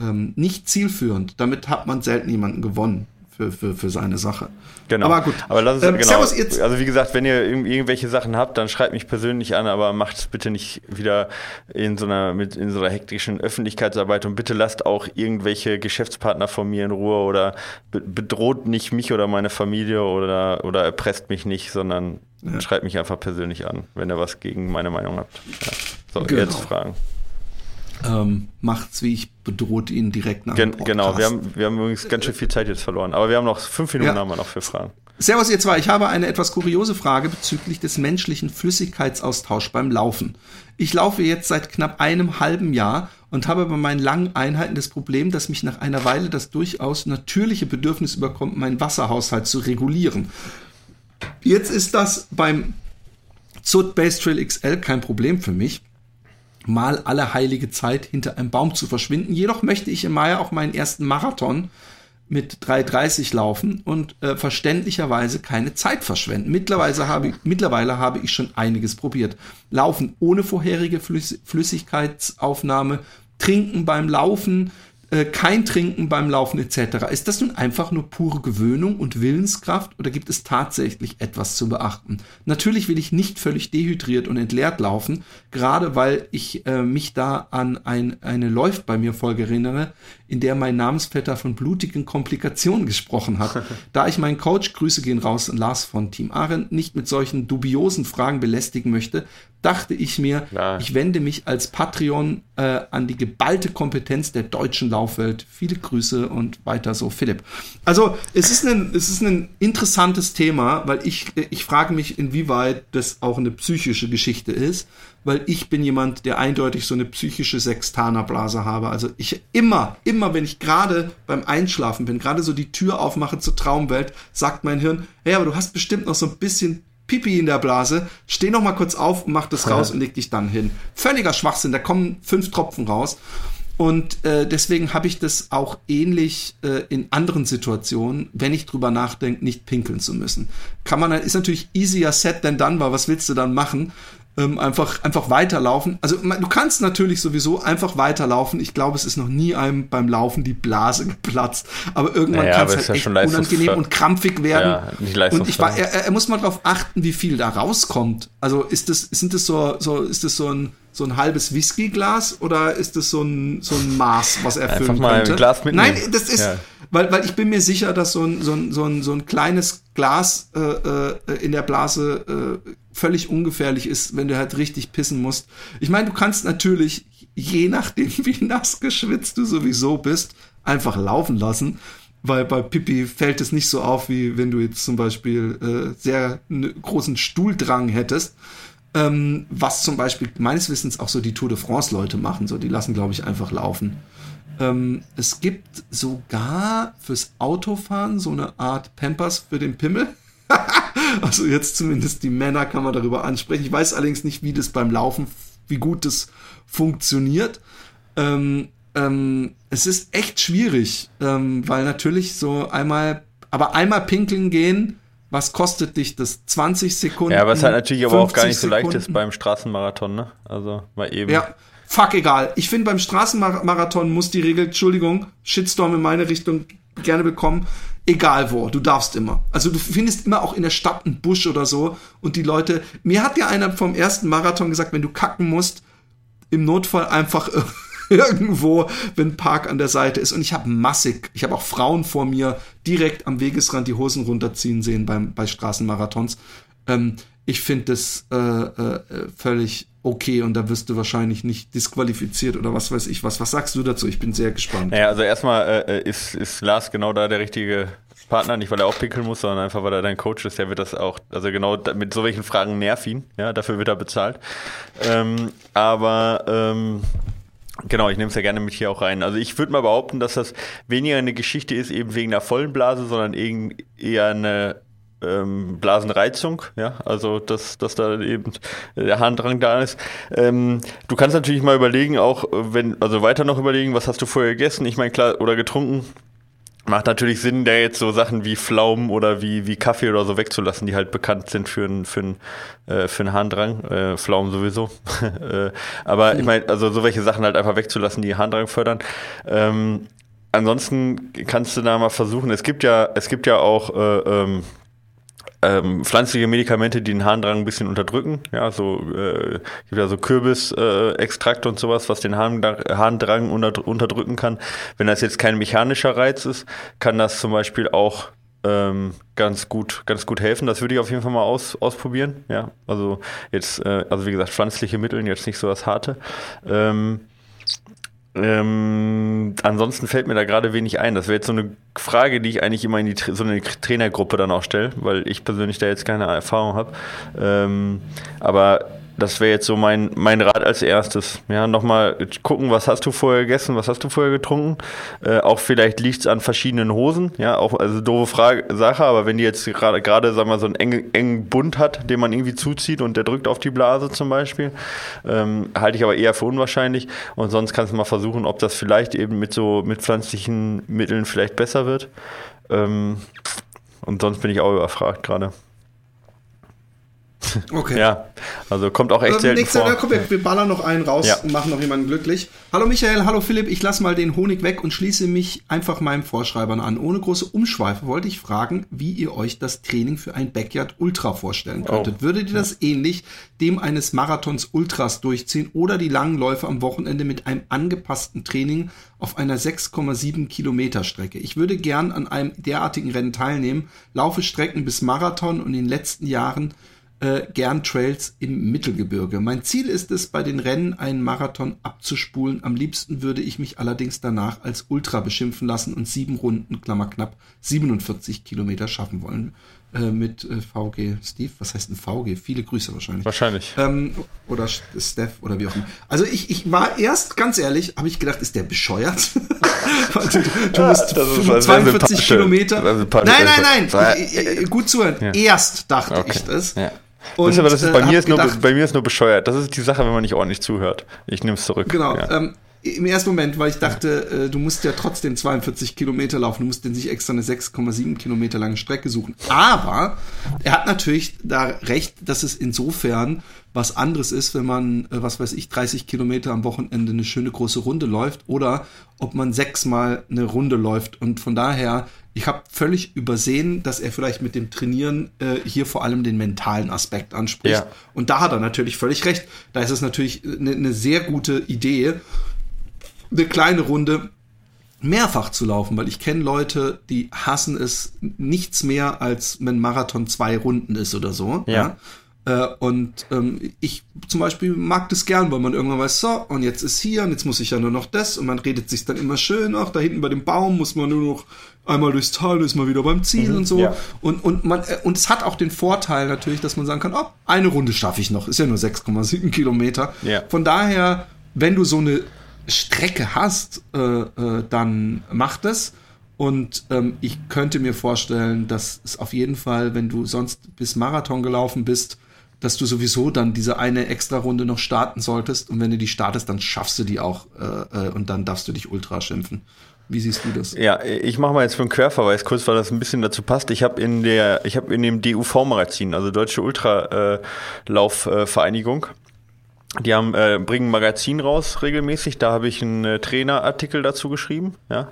ähm, nicht zielführend. Damit hat man selten jemanden gewonnen für, für, für seine Sache. Genau. Aber gut. Aber lass uns, Ähm, genau. Servus, jetzt- Also wie gesagt, wenn ihr irg- irgendwelche Sachen habt, dann schreibt mich persönlich an, aber macht es bitte nicht wieder in so einer mit in so einer hektischen Öffentlichkeitsarbeit und bitte lasst auch irgendwelche Geschäftspartner von mir in Ruhe oder be bedroht nicht mich oder meine Familie oder oder erpresst mich nicht, sondern schreibt mich einfach persönlich an, wenn ihr was gegen meine Meinung habt. Ja. So, Genau. jetzt Fragen. Ähm, macht's wie ich, bedroht ihn direkt nach Gen dem genau, wir Podcast. haben, wir haben übrigens ganz schön viel Zeit jetzt verloren, aber wir haben noch fünf Minuten Ja. haben wir noch für Fragen. Servus ihr zwei, ich habe eine etwas kuriose Frage bezüglich des menschlichen Flüssigkeitsaustauschs beim Laufen. Ich laufe jetzt seit knapp einem halben Jahr und habe bei meinen langen Einheiten das Problem, dass mich nach einer Weile das durchaus natürliche Bedürfnis überkommt, meinen Wasserhaushalt zu regulieren. Jetzt ist das beim Zut Base Trail XL kein Problem für mich, mal alle heilige Zeit hinter einem Baum zu verschwinden. Jedoch möchte ich im Mai auch meinen ersten Marathon mit 3,30 laufen und äh, verständlicherweise keine Zeit verschwenden. Mittlerweile habe, ich, mittlerweile habe ich schon einiges probiert. Laufen ohne vorherige Flüss Flüssigkeitsaufnahme, trinken beim Laufen, äh, kein Trinken beim Laufen etc. Ist das nun einfach nur pure Gewöhnung und Willenskraft oder gibt es tatsächlich etwas zu beachten? Natürlich will ich nicht völlig dehydriert und entleert laufen, gerade weil ich äh, mich da an ein, eine Läuft bei mir Folge erinnere, in der mein Namensvetter von blutigen Komplikationen gesprochen hat. *laughs* da ich meinen Coach, Grüße gehen raus, Lars von Team Arendt, nicht mit solchen dubiosen Fragen belästigen möchte, dachte ich mir, ja. ich wende mich als Patreon äh, an die geballte Kompetenz der deutschen Laufwelt. Viele Grüße und weiter so, Philipp. Also es ist ein, es ist ein interessantes Thema, weil ich, ich frage mich, inwieweit das auch eine psychische Geschichte ist, weil ich bin jemand, der eindeutig so eine psychische Sextanerblase habe. Also ich immer, immer, wenn ich gerade beim Einschlafen bin, gerade so die Tür aufmache zur Traumwelt, sagt mein Hirn, hey, aber du hast bestimmt noch so ein bisschen Pipi in der Blase, steh noch mal kurz auf und mach das raus und leg dich dann hin. Völliger Schwachsinn, da kommen fünf Tropfen raus. Und äh, deswegen habe ich das auch ähnlich äh, in anderen Situationen, wenn ich drüber nachdenke, nicht pinkeln zu müssen. Kann man, ist natürlich easier said than done, weil was willst du dann machen? Ähm, einfach, einfach weiterlaufen. Also du kannst natürlich sowieso einfach weiterlaufen. Ich glaube, es ist noch nie einem beim Laufen die Blase *laughs* geplatzt. Aber irgendwann naja, kann es halt echt unangenehm und krampfig werden. Ja, und ich war, er, er muss mal darauf achten, wie viel da rauskommt. Also ist das, sind das so, so, ist das so ein so ein halbes Whiskyglas oder ist das so ein, so ein Maß, was er füllen Einfach mal könnte? Ein Glas mitnehmen. Nein, das ist, ja. Weil, weil ich bin mir sicher, dass so ein, so ein, so ein, so ein kleines Glas äh, äh, in der Blase äh, völlig ungefährlich ist, wenn du halt richtig pissen musst. Ich meine, du kannst natürlich, je nachdem, *laughs* wie nass geschwitzt du sowieso bist, einfach laufen lassen. Weil bei Pipi fällt es nicht so auf, wie wenn du jetzt zum Beispiel äh, sehr großen Stuhldrang hättest. Ähm, was zum Beispiel meines Wissens auch so die Tour de France Leute machen, so die lassen, glaube ich, einfach laufen. Ähm, es gibt sogar fürs Autofahren so eine Art Pampers für den Pimmel. *laughs* also jetzt zumindest die Männer kann man darüber ansprechen. Ich weiß allerdings nicht, wie das beim Laufen, wie gut das funktioniert. Ähm, ähm, es ist echt schwierig, ähm, weil natürlich so einmal, aber einmal pinkeln gehen, was kostet dich das? 20 Sekunden? Ja, was halt natürlich aber auch gar nicht so leicht ist beim Straßenmarathon, ne? Also mal eben. Ja, fuck egal. Ich finde beim Straßenmarathon muss die Regel, Entschuldigung, Shitstorm in meine Richtung gerne bekommen, egal wo, du darfst immer. Also du findest immer auch in der Stadt einen Busch oder so und die Leute, mir hat ja einer vom ersten Marathon gesagt, wenn du kacken musst, im Notfall einfach *laughs* irgendwo, wenn Park an der Seite ist. Und ich habe massig, ich habe auch Frauen vor mir direkt am Wegesrand die Hosen runterziehen sehen beim, bei Straßenmarathons. Ähm, ich finde das äh, äh, völlig okay und da wirst du wahrscheinlich nicht disqualifiziert oder was weiß ich was. Was sagst du dazu? Ich bin sehr gespannt. Naja, also erstmal äh, äh, ist, ist Lars genau da der richtige Partner, nicht weil er auch pickeln muss, sondern einfach weil er dein Coach ist, der wird das auch, also genau mit so welchen Fragen nerv ihn, ja, dafür wird er bezahlt. Ähm, aber ähm, Genau, ich nehme es ja gerne mit hier auch rein. Also ich würde mal behaupten, dass das weniger eine Geschichte ist, eben wegen der vollen Blase, sondern eher eine ähm, Blasenreizung, ja, also dass, dass da eben der Harndrang da ist. Ähm, du kannst natürlich mal überlegen, auch wenn, also weiter noch überlegen, was hast du vorher gegessen? Ich meine, klar, oder getrunken. Macht natürlich Sinn, da jetzt so Sachen wie Pflaumen oder wie, wie Kaffee oder so wegzulassen, die halt bekannt sind für einen für äh, für einen Harndrang. Äh, Pflaumen sowieso. *laughs* äh, aber ich meine, also so welche Sachen halt einfach wegzulassen, die Harndrang fördern. Ähm, ansonsten kannst du da mal versuchen. Es gibt ja, es gibt ja auch äh, ähm, ähm, pflanzliche Medikamente, die den Harndrang ein bisschen unterdrücken. Ja, so äh, gibt ja so Kürbisextrakt äh, und sowas, was den Harndrang unter, unterdrücken kann. Wenn das jetzt kein mechanischer Reiz ist, kann das zum Beispiel auch ähm, ganz gut, ganz gut helfen. Das würde ich auf jeden Fall mal aus, ausprobieren. Ja, also jetzt, äh, also wie gesagt, pflanzliche Mittel, jetzt nicht so das harte. Ähm, ähm, ansonsten fällt mir da gerade wenig ein. Das wäre jetzt so eine Frage, die ich eigentlich immer in die so eine Trainergruppe dann auch stelle, weil ich persönlich da jetzt keine Erfahrung habe. Ähm, aber das wäre jetzt so mein, mein Rat als erstes. Ja, nochmal gucken, was hast du vorher gegessen, was hast du vorher getrunken. Äh, auch vielleicht liegt es an verschiedenen Hosen. Ja, auch, also doofe Frage, Sache, aber wenn die jetzt gerade, gerade, sagen wir so einen engen, engen Bund hat, den man irgendwie zuzieht und der drückt auf die Blase zum Beispiel, ähm, halte ich aber eher für unwahrscheinlich. Und sonst kannst du mal versuchen, ob das vielleicht eben mit so, mit pflanzlichen Mitteln vielleicht besser wird. Ähm, und sonst bin ich auch überfragt gerade. *laughs* Okay. Ja, also kommt auch echt ähm, selten nächster, vor. Komm, wir, wir ballern noch einen raus ja. und machen noch jemanden glücklich. Hallo Michael, hallo Philipp, ich lasse mal den Honig weg und schließe mich einfach meinem Vorschreibern an. Ohne große Umschweife wollte ich fragen, wie ihr euch das Training für ein Backyard Ultra vorstellen könntet. Oh. Würdet ihr das ähnlich dem eines Marathons Ultras durchziehen oder die langen Läufe am Wochenende mit einem angepassten Training auf einer 6,7 Kilometer Strecke? Ich würde gern an einem derartigen Rennen teilnehmen, laufe Strecken bis Marathon und in den letzten Jahren äh, gern Trails im Mittelgebirge. Mein Ziel ist es, bei den Rennen einen Marathon abzuspulen. Am liebsten würde ich mich allerdings danach als Ultra beschimpfen lassen und sieben Runden, Klammer knapp, 47 Kilometer schaffen wollen. Äh, mit äh, VG Steve, was heißt ein VG? Viele Grüße wahrscheinlich. Wahrscheinlich. Ähm, oder Steph oder wie auch immer. Also ich, ich war erst, ganz ehrlich, habe ich gedacht, ist der bescheuert? *laughs* du, du musst ja, 42 Kilometer. Nein, nein, nein. Gut zuhören. Ja. Erst dachte okay. ich das. Ja. Und, das, aber das ist, bei, äh, mir ist gedacht, nur, bei mir ist nur bescheuert. Das ist die Sache, wenn man nicht ordentlich zuhört. Ich nehme es zurück. Genau. Ja. Ähm, Im ersten Moment, weil ich dachte, äh, du musst ja trotzdem 42 Kilometer laufen. Du musst denn sich extra eine 6,7 Kilometer lange Strecke suchen. Aber er hat natürlich da recht, dass es insofern was anderes ist, wenn man, äh, was weiß ich, 30 Kilometer am Wochenende eine schöne große Runde läuft oder ob man sechsmal eine Runde läuft. Und von daher ich habe völlig übersehen, dass er vielleicht mit dem Trainieren äh, hier vor allem den mentalen Aspekt anspricht. Ja. Und da hat er natürlich völlig recht. Da ist es natürlich eine ne sehr gute Idee, eine kleine Runde mehrfach zu laufen, weil ich kenne Leute, die hassen es nichts mehr, als wenn Marathon zwei Runden ist oder so. Ja. ja? Äh, und ähm, ich zum Beispiel mag das gern, weil man irgendwann weiß, so, und jetzt ist hier, und jetzt muss ich ja nur noch das, und man redet sich dann immer schön, ach, da hinten bei dem Baum muss man nur noch einmal durchs Tal, ist man wieder beim Ziel mhm, und so. Ja. Und, und, man, äh, und es hat auch den Vorteil natürlich, dass man sagen kann, oh, eine Runde schaffe ich noch, ist ja nur 6,7 Kilometer. Ja. Von daher, wenn du so eine Strecke hast, äh, äh, dann mach das. Und ähm, ich könnte mir vorstellen, dass es auf jeden Fall, wenn du sonst bis Marathon gelaufen bist, dass du sowieso dann diese eine extra Runde noch starten solltest und wenn du die startest, dann schaffst du die auch äh, äh, und dann darfst du dich ultra schimpfen. Wie siehst du das? Ja, ich mache mal jetzt für einen Querverweis kurz, weil das ein bisschen dazu passt. Ich habe in der, ich habe in dem DUV-Magazin, also Deutsche Ultralaufvereinigung, äh, die haben, äh, bringen ein Magazin raus regelmäßig. Da habe ich einen äh, Trainerartikel dazu geschrieben, ja,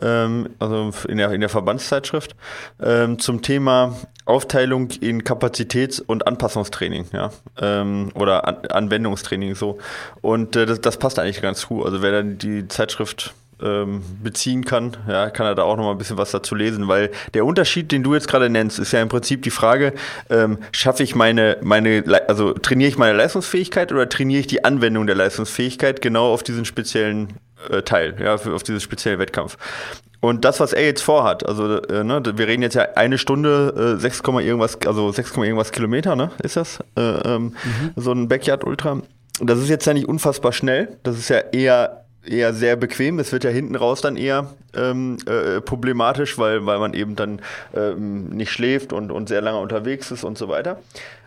ähm, also in der, in der Verbandszeitschrift ähm, zum Thema Aufteilung in Kapazitäts- und Anpassungstraining, ja, ähm, oder An Anwendungstraining so. Und äh, das, das passt eigentlich ganz gut. Also wer dann die Zeitschrift ähm, beziehen kann, ja, kann er da auch noch mal ein bisschen was dazu lesen, weil der Unterschied, den du jetzt gerade nennst, ist ja im Prinzip die Frage, ähm, schaffe ich meine, meine, also trainiere ich meine Leistungsfähigkeit oder trainiere ich die Anwendung der Leistungsfähigkeit genau auf diesen speziellen äh, Teil, ja, auf diesen speziellen Wettkampf. Und das, was er jetzt vorhat, also äh, ne, wir reden jetzt ja eine Stunde, äh, 6, irgendwas, also 6, irgendwas Kilometer, ne, ist das? Äh, ähm, mhm. So ein Backyard Ultra. Das ist jetzt ja nicht unfassbar schnell. Das ist ja eher eher sehr bequem. Es wird ja hinten raus dann eher ähm, äh, problematisch, weil, weil man eben dann ähm, nicht schläft und, und sehr lange unterwegs ist und so weiter.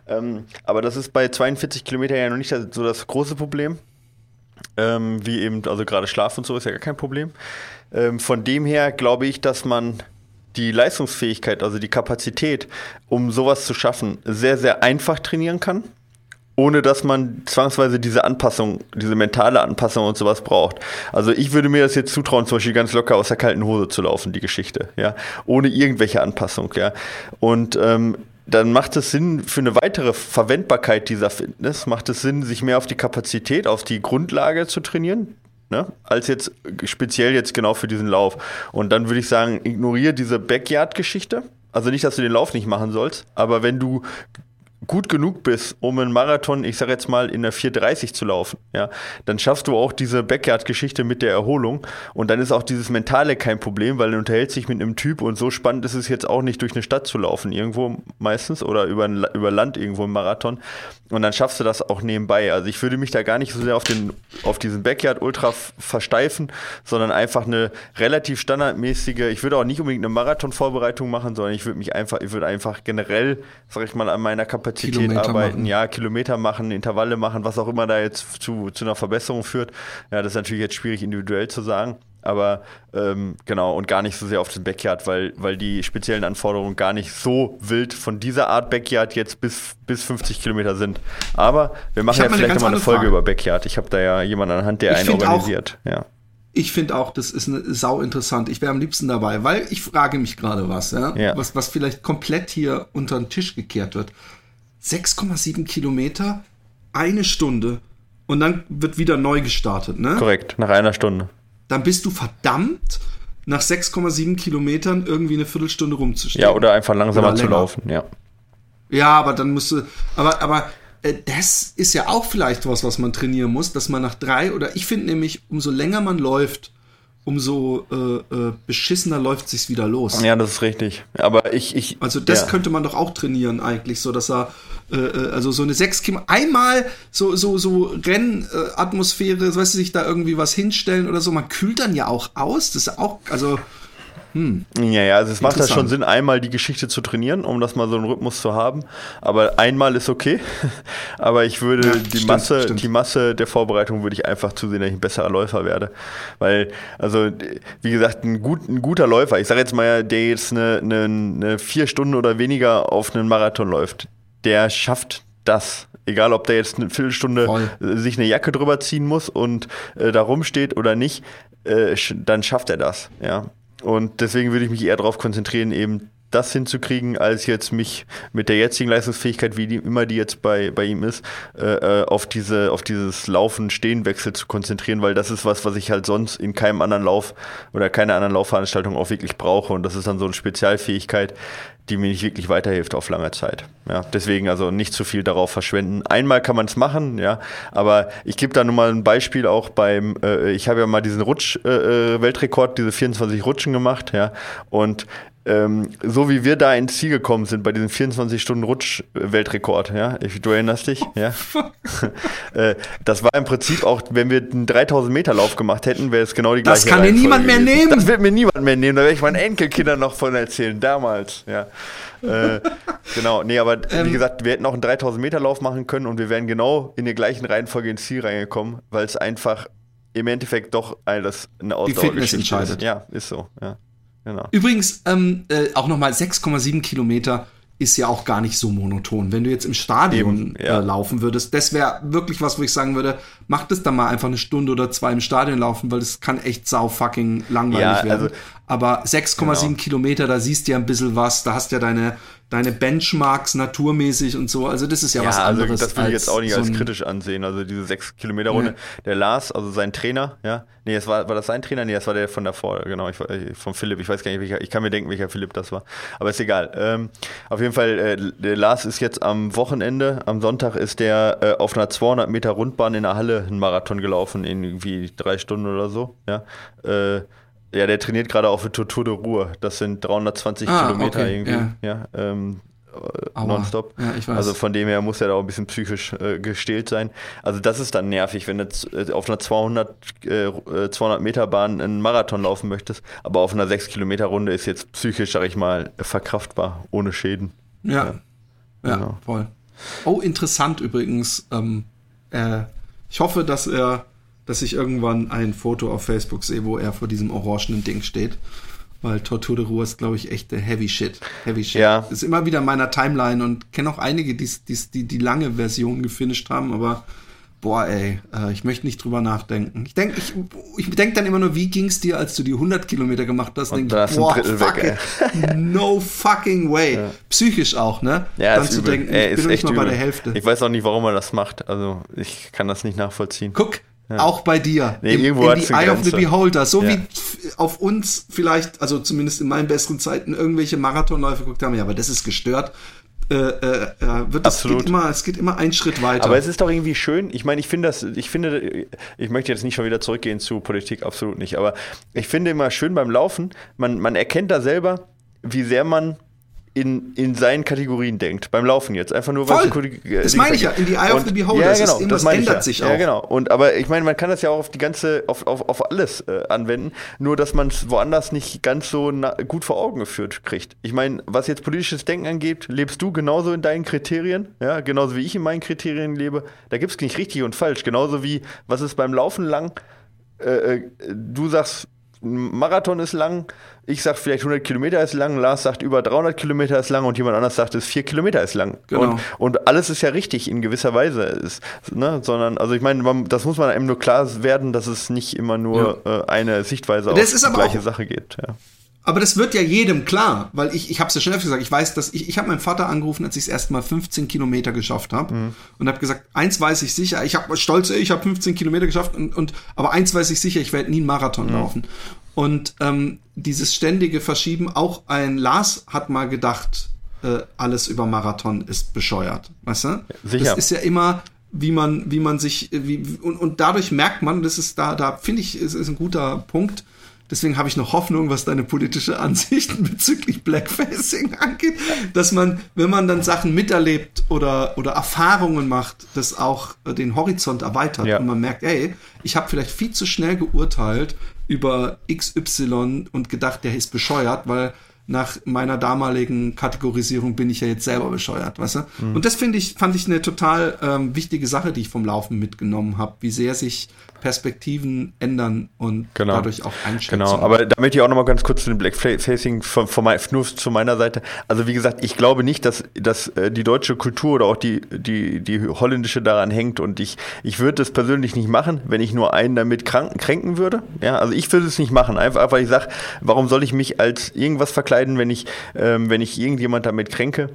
Ähm, aber das ist bei 42 Kilometern ja noch nicht so das große Problem. Ähm, wie eben, also gerade Schlaf und so ist ja gar kein Problem. Ähm, von dem her glaube ich, dass man die Leistungsfähigkeit, also die Kapazität, um sowas zu schaffen, sehr, sehr einfach trainieren kann ohne dass man zwangsweise diese Anpassung, diese mentale Anpassung und sowas braucht. Also ich würde mir das jetzt zutrauen, zum Beispiel ganz locker aus der kalten Hose zu laufen, die Geschichte, ja, ohne irgendwelche Anpassung, ja. Und ähm, dann macht es Sinn für eine weitere Verwendbarkeit dieser Fitness, macht es Sinn, sich mehr auf die Kapazität, auf die Grundlage zu trainieren, Ne, als jetzt speziell jetzt genau für diesen Lauf. Und dann würde ich sagen, ignoriere diese Backyard-Geschichte. Also nicht, dass du den Lauf nicht machen sollst, aber wenn du gut genug bist, um einen Marathon, ich sag jetzt mal, in der 430 zu laufen, ja, dann schaffst du auch diese Backyard-Geschichte mit der Erholung und dann ist auch dieses Mentale kein Problem, weil du unterhältst dich mit einem Typ und so spannend ist es jetzt auch nicht, durch eine Stadt zu laufen, irgendwo meistens oder über, ein, über Land irgendwo im Marathon und dann schaffst du das auch nebenbei. Also ich würde mich da gar nicht so sehr auf, den, auf diesen Backyard-Ultra versteifen, sondern einfach eine relativ standardmäßige, ich würde auch nicht unbedingt eine Marathon-Vorbereitung machen, sondern ich würde mich einfach, ich würde einfach generell, sag ich mal, an meiner Kapazität Kapazität Kilometer arbeiten, machen. ja, Kilometer machen, Intervalle machen, was auch immer da jetzt zu, zu einer Verbesserung führt. Ja, das ist natürlich jetzt schwierig individuell zu sagen. aber ähm, genau, und gar nicht so sehr auf den Backyard, weil, weil die speziellen Anforderungen gar nicht so wild von dieser Art Backyard jetzt bis, bis 50 Kilometer sind. Aber wir machen ja vielleicht nochmal eine Folge Frage. über Backyard. Ich habe da ja jemanden an Hand, der ich einen organisiert. Auch, ja. Ich finde auch, das ist eine sau interessant. Ich wäre am liebsten dabei, weil ich frage mich gerade was, ja? ja? Was, was vielleicht komplett hier unter den Tisch gekehrt wird. 6,7 Kilometer, eine Stunde und dann wird wieder neu gestartet, ne? Korrekt, nach einer Stunde. Dann bist du verdammt, nach 6,7 Kilometern irgendwie eine Viertelstunde rumzustehen. Ja, oder einfach langsamer oder zu laufen, ja. Ja, aber dann musst du, aber, aber äh, das ist ja auch vielleicht was, was man trainieren muss, dass man nach drei oder ich finde nämlich, umso länger man läuft, umso äh, äh, beschissener läuft sich's wieder los. Ja, das ist richtig. Aber ich, ich also das ja. könnte man doch auch trainieren eigentlich, so dass er äh, äh also so eine sechs Kilometer einmal so so so Rennatmosphäre, äh, weißt du, sich da irgendwie was hinstellen oder so. Man kühlt dann ja auch aus. Das ist auch also hm. Ja, ja, also es macht ja schon Sinn, einmal die Geschichte zu trainieren, um das mal so einen Rhythmus zu haben. Aber einmal ist okay. *laughs* Aber ich würde ja, die stimmt, Masse, stimmt. die Masse der Vorbereitung würde ich einfach zusehen, dass ich ein besserer Läufer werde. Weil, also, wie gesagt, ein, gut, ein guter Läufer, ich sage jetzt mal, der jetzt eine, eine, eine vier Stunden oder weniger auf einen Marathon läuft, der schafft das. Egal, ob der jetzt eine Viertelstunde Voll. sich eine Jacke drüber ziehen muss und äh, da rumsteht oder nicht, äh, dann schafft er das. Ja. Und deswegen würde ich mich eher darauf konzentrieren, eben das hinzukriegen, als jetzt mich mit der jetzigen Leistungsfähigkeit, wie die, immer die jetzt bei, bei ihm ist, äh, äh auf, diese, auf dieses Laufen-Stehen-Wechsel zu konzentrieren, weil das ist was, was ich halt sonst in keinem anderen Lauf oder keiner anderen Laufveranstaltung auch wirklich brauche. Und das ist dann so eine Spezialfähigkeit, die mir nicht wirklich weiterhilft auf lange Zeit. Ja, deswegen also nicht zu viel darauf verschwenden. Einmal kann man es machen, ja, aber ich gebe da nur mal ein Beispiel auch beim, äh, ich habe ja mal diesen Rutsch-Weltrekord, äh, diese 24 Rutschen gemacht, ja, und ähm, so wie wir da ins Ziel gekommen sind bei diesem 24 Stunden Rutsch-Weltrekord, ja, ich, du erinnerst dich, ja, *laughs* äh, das war im Prinzip auch, wenn wir einen 3000 Meter Lauf gemacht hätten, wäre es genau die gleiche. Das kann dir niemand mehr nehmen. Das wird mir niemand mehr nehmen. Da werde ich meinen Enkelkindern noch von erzählen. Damals, ja. äh, *laughs* genau, nee, aber ähm, wie gesagt, wir hätten auch einen 3000 Meter Lauf machen können und wir wären genau in der gleichen Reihenfolge ins Ziel reingekommen, weil es einfach im Endeffekt doch alles eine Ausdauergeschichte ist. Ja, ist so, ja. Genau. Übrigens, ähm, äh, auch nochmal 6,7 Kilometer ist ja auch gar nicht so monoton. Wenn du jetzt im Stadion Eben, ja. äh, laufen würdest, das wäre wirklich was, wo ich sagen würde, mach das dann mal einfach eine Stunde oder zwei im Stadion laufen, weil das kann echt sau fucking langweilig ja, werden. Also, Aber 6,7 genau. Kilometer, da siehst du ja ein bisschen was, da hast du ja deine, deine Benchmarks naturmäßig und so. Also das ist ja, ja was also anderes. Das will ich jetzt auch nicht so als kritisch ansehen. Also diese 6 Kilometer Runde. Nee. Der Lars, also sein Trainer, ja. Nee, das war, war das sein Trainer? Nee, das war der von davor, genau, ich, von Philipp. Ich weiß gar nicht, welcher, ich kann mir denken, welcher Philipp das war. Aber ist egal. Ähm, auf jeden Fall, äh, der Lars ist jetzt am Wochenende, am Sonntag ist der äh, auf einer 200 Meter Rundbahn in der Halle einen Marathon gelaufen, in irgendwie drei Stunden oder so, ja. Äh, ja, der trainiert gerade auch für Tour de Ruhr. Das sind 320 ah, Kilometer okay, irgendwie. Ja. ja ähm, äh, nonstop. Ja, also von dem her muss er da auch ein bisschen psychisch äh, gestählt sein. Also das ist dann nervig, wenn du äh, auf einer 200, äh, 200 Meter Bahn einen Marathon laufen möchtest, aber auf einer 6 Kilometer Runde ist jetzt psychisch, sag ich mal, verkraftbar, ohne Schäden. Ja, ja, ja genau. voll. Oh, interessant übrigens. Ähm, äh, ich hoffe, dass er dass ich irgendwann ein Foto auf Facebook sehe, wo er vor diesem orangenen Ding steht. Weil Tortur de Ruhe ist, glaube ich, echt heavy shit. Heavy shit. Ja. Ist immer wieder in meiner Timeline und kenne auch einige, die, die, die lange Version gefinisht haben, aber boah, ey, äh, ich möchte nicht drüber nachdenken. Ich denke ich, ich denk dann immer nur, wie ging es dir, als du die 100 Kilometer gemacht hast? Und denk ich, boah, fuck weg, it. No fucking way. Ja. Psychisch auch, ne? Ja, dann zu übel. denken, ey, ich bin nicht mal übel. bei der Hälfte. Ich weiß auch nicht, warum er das macht. Also, ich kann das nicht nachvollziehen. Guck, ja. Auch bei dir. Nee, Im, in die Eye of the Beholder. So ja. wie auf uns vielleicht, also zumindest in meinen besseren Zeiten, irgendwelche Marathonläufe geguckt haben. Ja, aber das ist gestört. Äh, äh, wird das geht immer, es geht immer einen Schritt weiter. Aber es ist doch irgendwie schön. Ich meine, ich finde das, ich finde, ich möchte jetzt nicht schon wieder zurückgehen zu Politik, absolut nicht. Aber ich finde immer schön beim Laufen, man, man erkennt da selber, wie sehr man in, in seinen Kategorien denkt, beim Laufen jetzt. Einfach nur, weil. Äh, das meine ich ja, in die Eye of the Beholder. Ja, genau, das, das ändert ja. sich auch. Ja, genau. Und, aber ich meine, man kann das ja auch auf die ganze, auf, auf, auf alles äh, anwenden, nur dass man es woanders nicht ganz so gut vor Augen geführt kriegt. Ich meine, was jetzt politisches Denken angeht, lebst du genauso in deinen Kriterien, ja, genauso wie ich in meinen Kriterien lebe. Da gibt es nicht richtig und falsch. Genauso wie, was ist beim Laufen lang, äh, äh du sagst, ein Marathon ist lang, ich sag vielleicht 100 Kilometer ist lang, Lars sagt über 300 Kilometer ist lang und jemand anders sagt, es 4 Kilometer ist lang. Genau. Und, und alles ist ja richtig in gewisser Weise. Ist, ne? Sondern, also ich meine, das muss man einem nur klar werden, dass es nicht immer nur äh, eine Sichtweise Das auf die gleiche auch- Sache geht. Ja. Aber das wird ja jedem klar, weil ich, ich habe es ja schon öfter gesagt, ich weiß, dass ich, ich habe meinen Vater angerufen, als ich erste Mal 15 Kilometer geschafft habe Mhm. und habe gesagt, eins weiß ich sicher, ich habe stolz, ich habe 15 Kilometer geschafft und, und aber eins weiß ich sicher, ich werde nie einen Mhm. Marathon laufen. Und ähm, dieses ständige Verschieben, auch ein Lars hat mal gedacht, äh, alles über Marathon ist bescheuert, weißt du? sicher. Das ist ja immer wie man, wie man sich, wie, und, und dadurch merkt man, das ist da, da finde ich, es ist ein guter Punkt. Deswegen habe ich noch Hoffnung, was deine politische Ansichten *laughs* bezüglich Blackfacing angeht, dass man, wenn man dann Sachen miterlebt oder, oder Erfahrungen macht, das auch äh, den Horizont erweitert Ja. und man merkt, ey, ich habe vielleicht viel zu schnell geurteilt über XY und gedacht, der ist bescheuert, weil nach meiner damaligen Kategorisierung bin ich ja jetzt selber bescheuert, weißt du? Mhm. Und das finde ich, fand ich eine total ähm, wichtige Sache, die ich vom Laufen mitgenommen habe, wie sehr sich Perspektiven ändern und Genau. dadurch auch Einschätzungen. Genau, aber damit ich auch noch mal ganz kurz zu dem Blackfacing von, von mein, nur zu meiner Seite. Also wie gesagt, ich glaube nicht, dass, dass äh, die deutsche Kultur oder auch die, die, die holländische daran hängt und ich, ich würde das persönlich nicht machen, wenn ich nur einen damit krank, kränken würde. Ja, also ich würde es nicht machen, einfach, einfach weil ich sage, warum soll ich mich als irgendwas verkleiden, wenn ich, ähm, wenn ich irgendjemand damit kränke?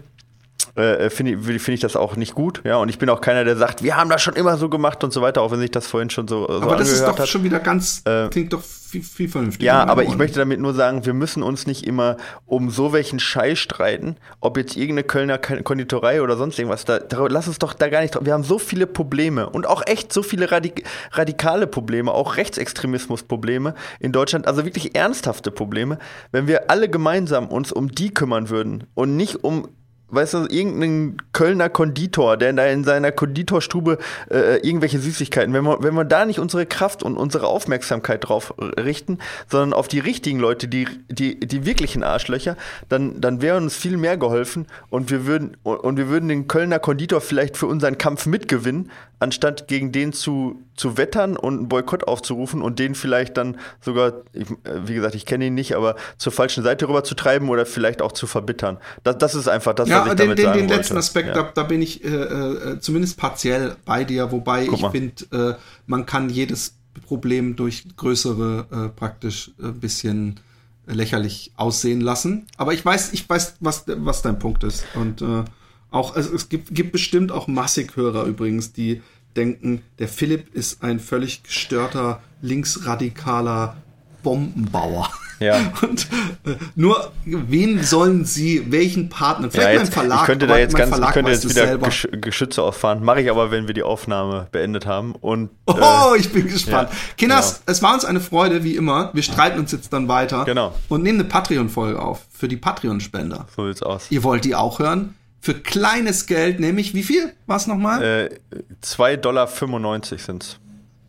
Äh, finde ich, finde ich das auch nicht gut. Ja, und ich bin auch keiner, der sagt, wir haben das schon immer so gemacht und so weiter, auch wenn sich das vorhin schon so, so aber das ist doch hat. schon wieder ganz, Äh, klingt doch viel, viel vernünftiger. Ja, meinen aber ich möchte damit nur sagen, wir müssen uns nicht immer um so welchen Scheiß streiten, ob jetzt irgendeine Kölner Konditorei oder sonst irgendwas. Da, da, lass uns doch da gar nicht drauf. Wir haben so viele Probleme und auch echt so viele radik radikale Probleme, auch Rechtsextremismusprobleme in Deutschland, also wirklich ernsthafte Probleme. Wenn wir alle gemeinsam uns um die kümmern würden und nicht um weißt du, irgendein Kölner Konditor, der da in seiner Konditorstube äh, irgendwelche Süßigkeiten, wenn wir, wenn wir da nicht unsere Kraft und unsere Aufmerksamkeit drauf richten, sondern auf die richtigen Leute, die, die, die wirklichen Arschlöcher, dann, dann wäre uns viel mehr geholfen und wir würden, und wir würden den Kölner Konditor vielleicht für unseren Kampf mitgewinnen, anstatt gegen den zu, zu wettern und einen Boykott aufzurufen und den vielleicht dann sogar, ich, äh, wie gesagt, ich kenne ihn nicht, aber zur falschen Seite rüber zu treiben oder vielleicht auch zu verbittern. Das, das ist einfach das, Ja, was ich den, den, den letzten. Aspekt, Ja. da, da bin ich äh, äh, zumindest partiell bei dir, wobei Guck ich finde, äh, man kann jedes Problem durch größere äh, praktisch ein bisschen lächerlich aussehen lassen. Aber ich weiß, ich weiß, was, was dein Punkt ist. Und äh, auch, also es gibt, gibt bestimmt auch massig Hörer übrigens, die denken, der Philipp ist ein völlig gestörter, linksradikaler Bombenbauer. Ja. *laughs* Und äh, nur, wen sollen sie, welchen Partner? Vielleicht Ja, mein jetzt, Verlag. ich könnte da jetzt mein ganz, Verlag könnte jetzt wieder. Gesch Geschütze auffahren. Mache ich aber, wenn wir die Aufnahme beendet haben. Und Oh, äh, ich bin gespannt. ja, Kinders, es war uns eine Freude, wie immer. Wir streiten uns jetzt dann weiter. Genau. Und nehmen eine Patreon-Folge auf für die Patreon-Spender. so sieht's aus. Ihr wollt die auch hören? Für kleines Geld, nämlich wie viel? Was nochmal? Äh, 2,95 Dollar sind's.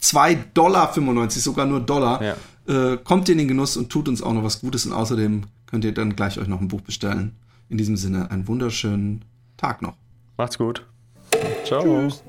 2,95 Dollar, sogar nur Dollar. Ja. Äh, kommt in den Genuss und tut uns auch noch was Gutes und außerdem könnt ihr dann gleich euch noch ein Buch bestellen. In diesem Sinne, einen wunderschönen Tag noch. Macht's gut. Ciao. Tschüss.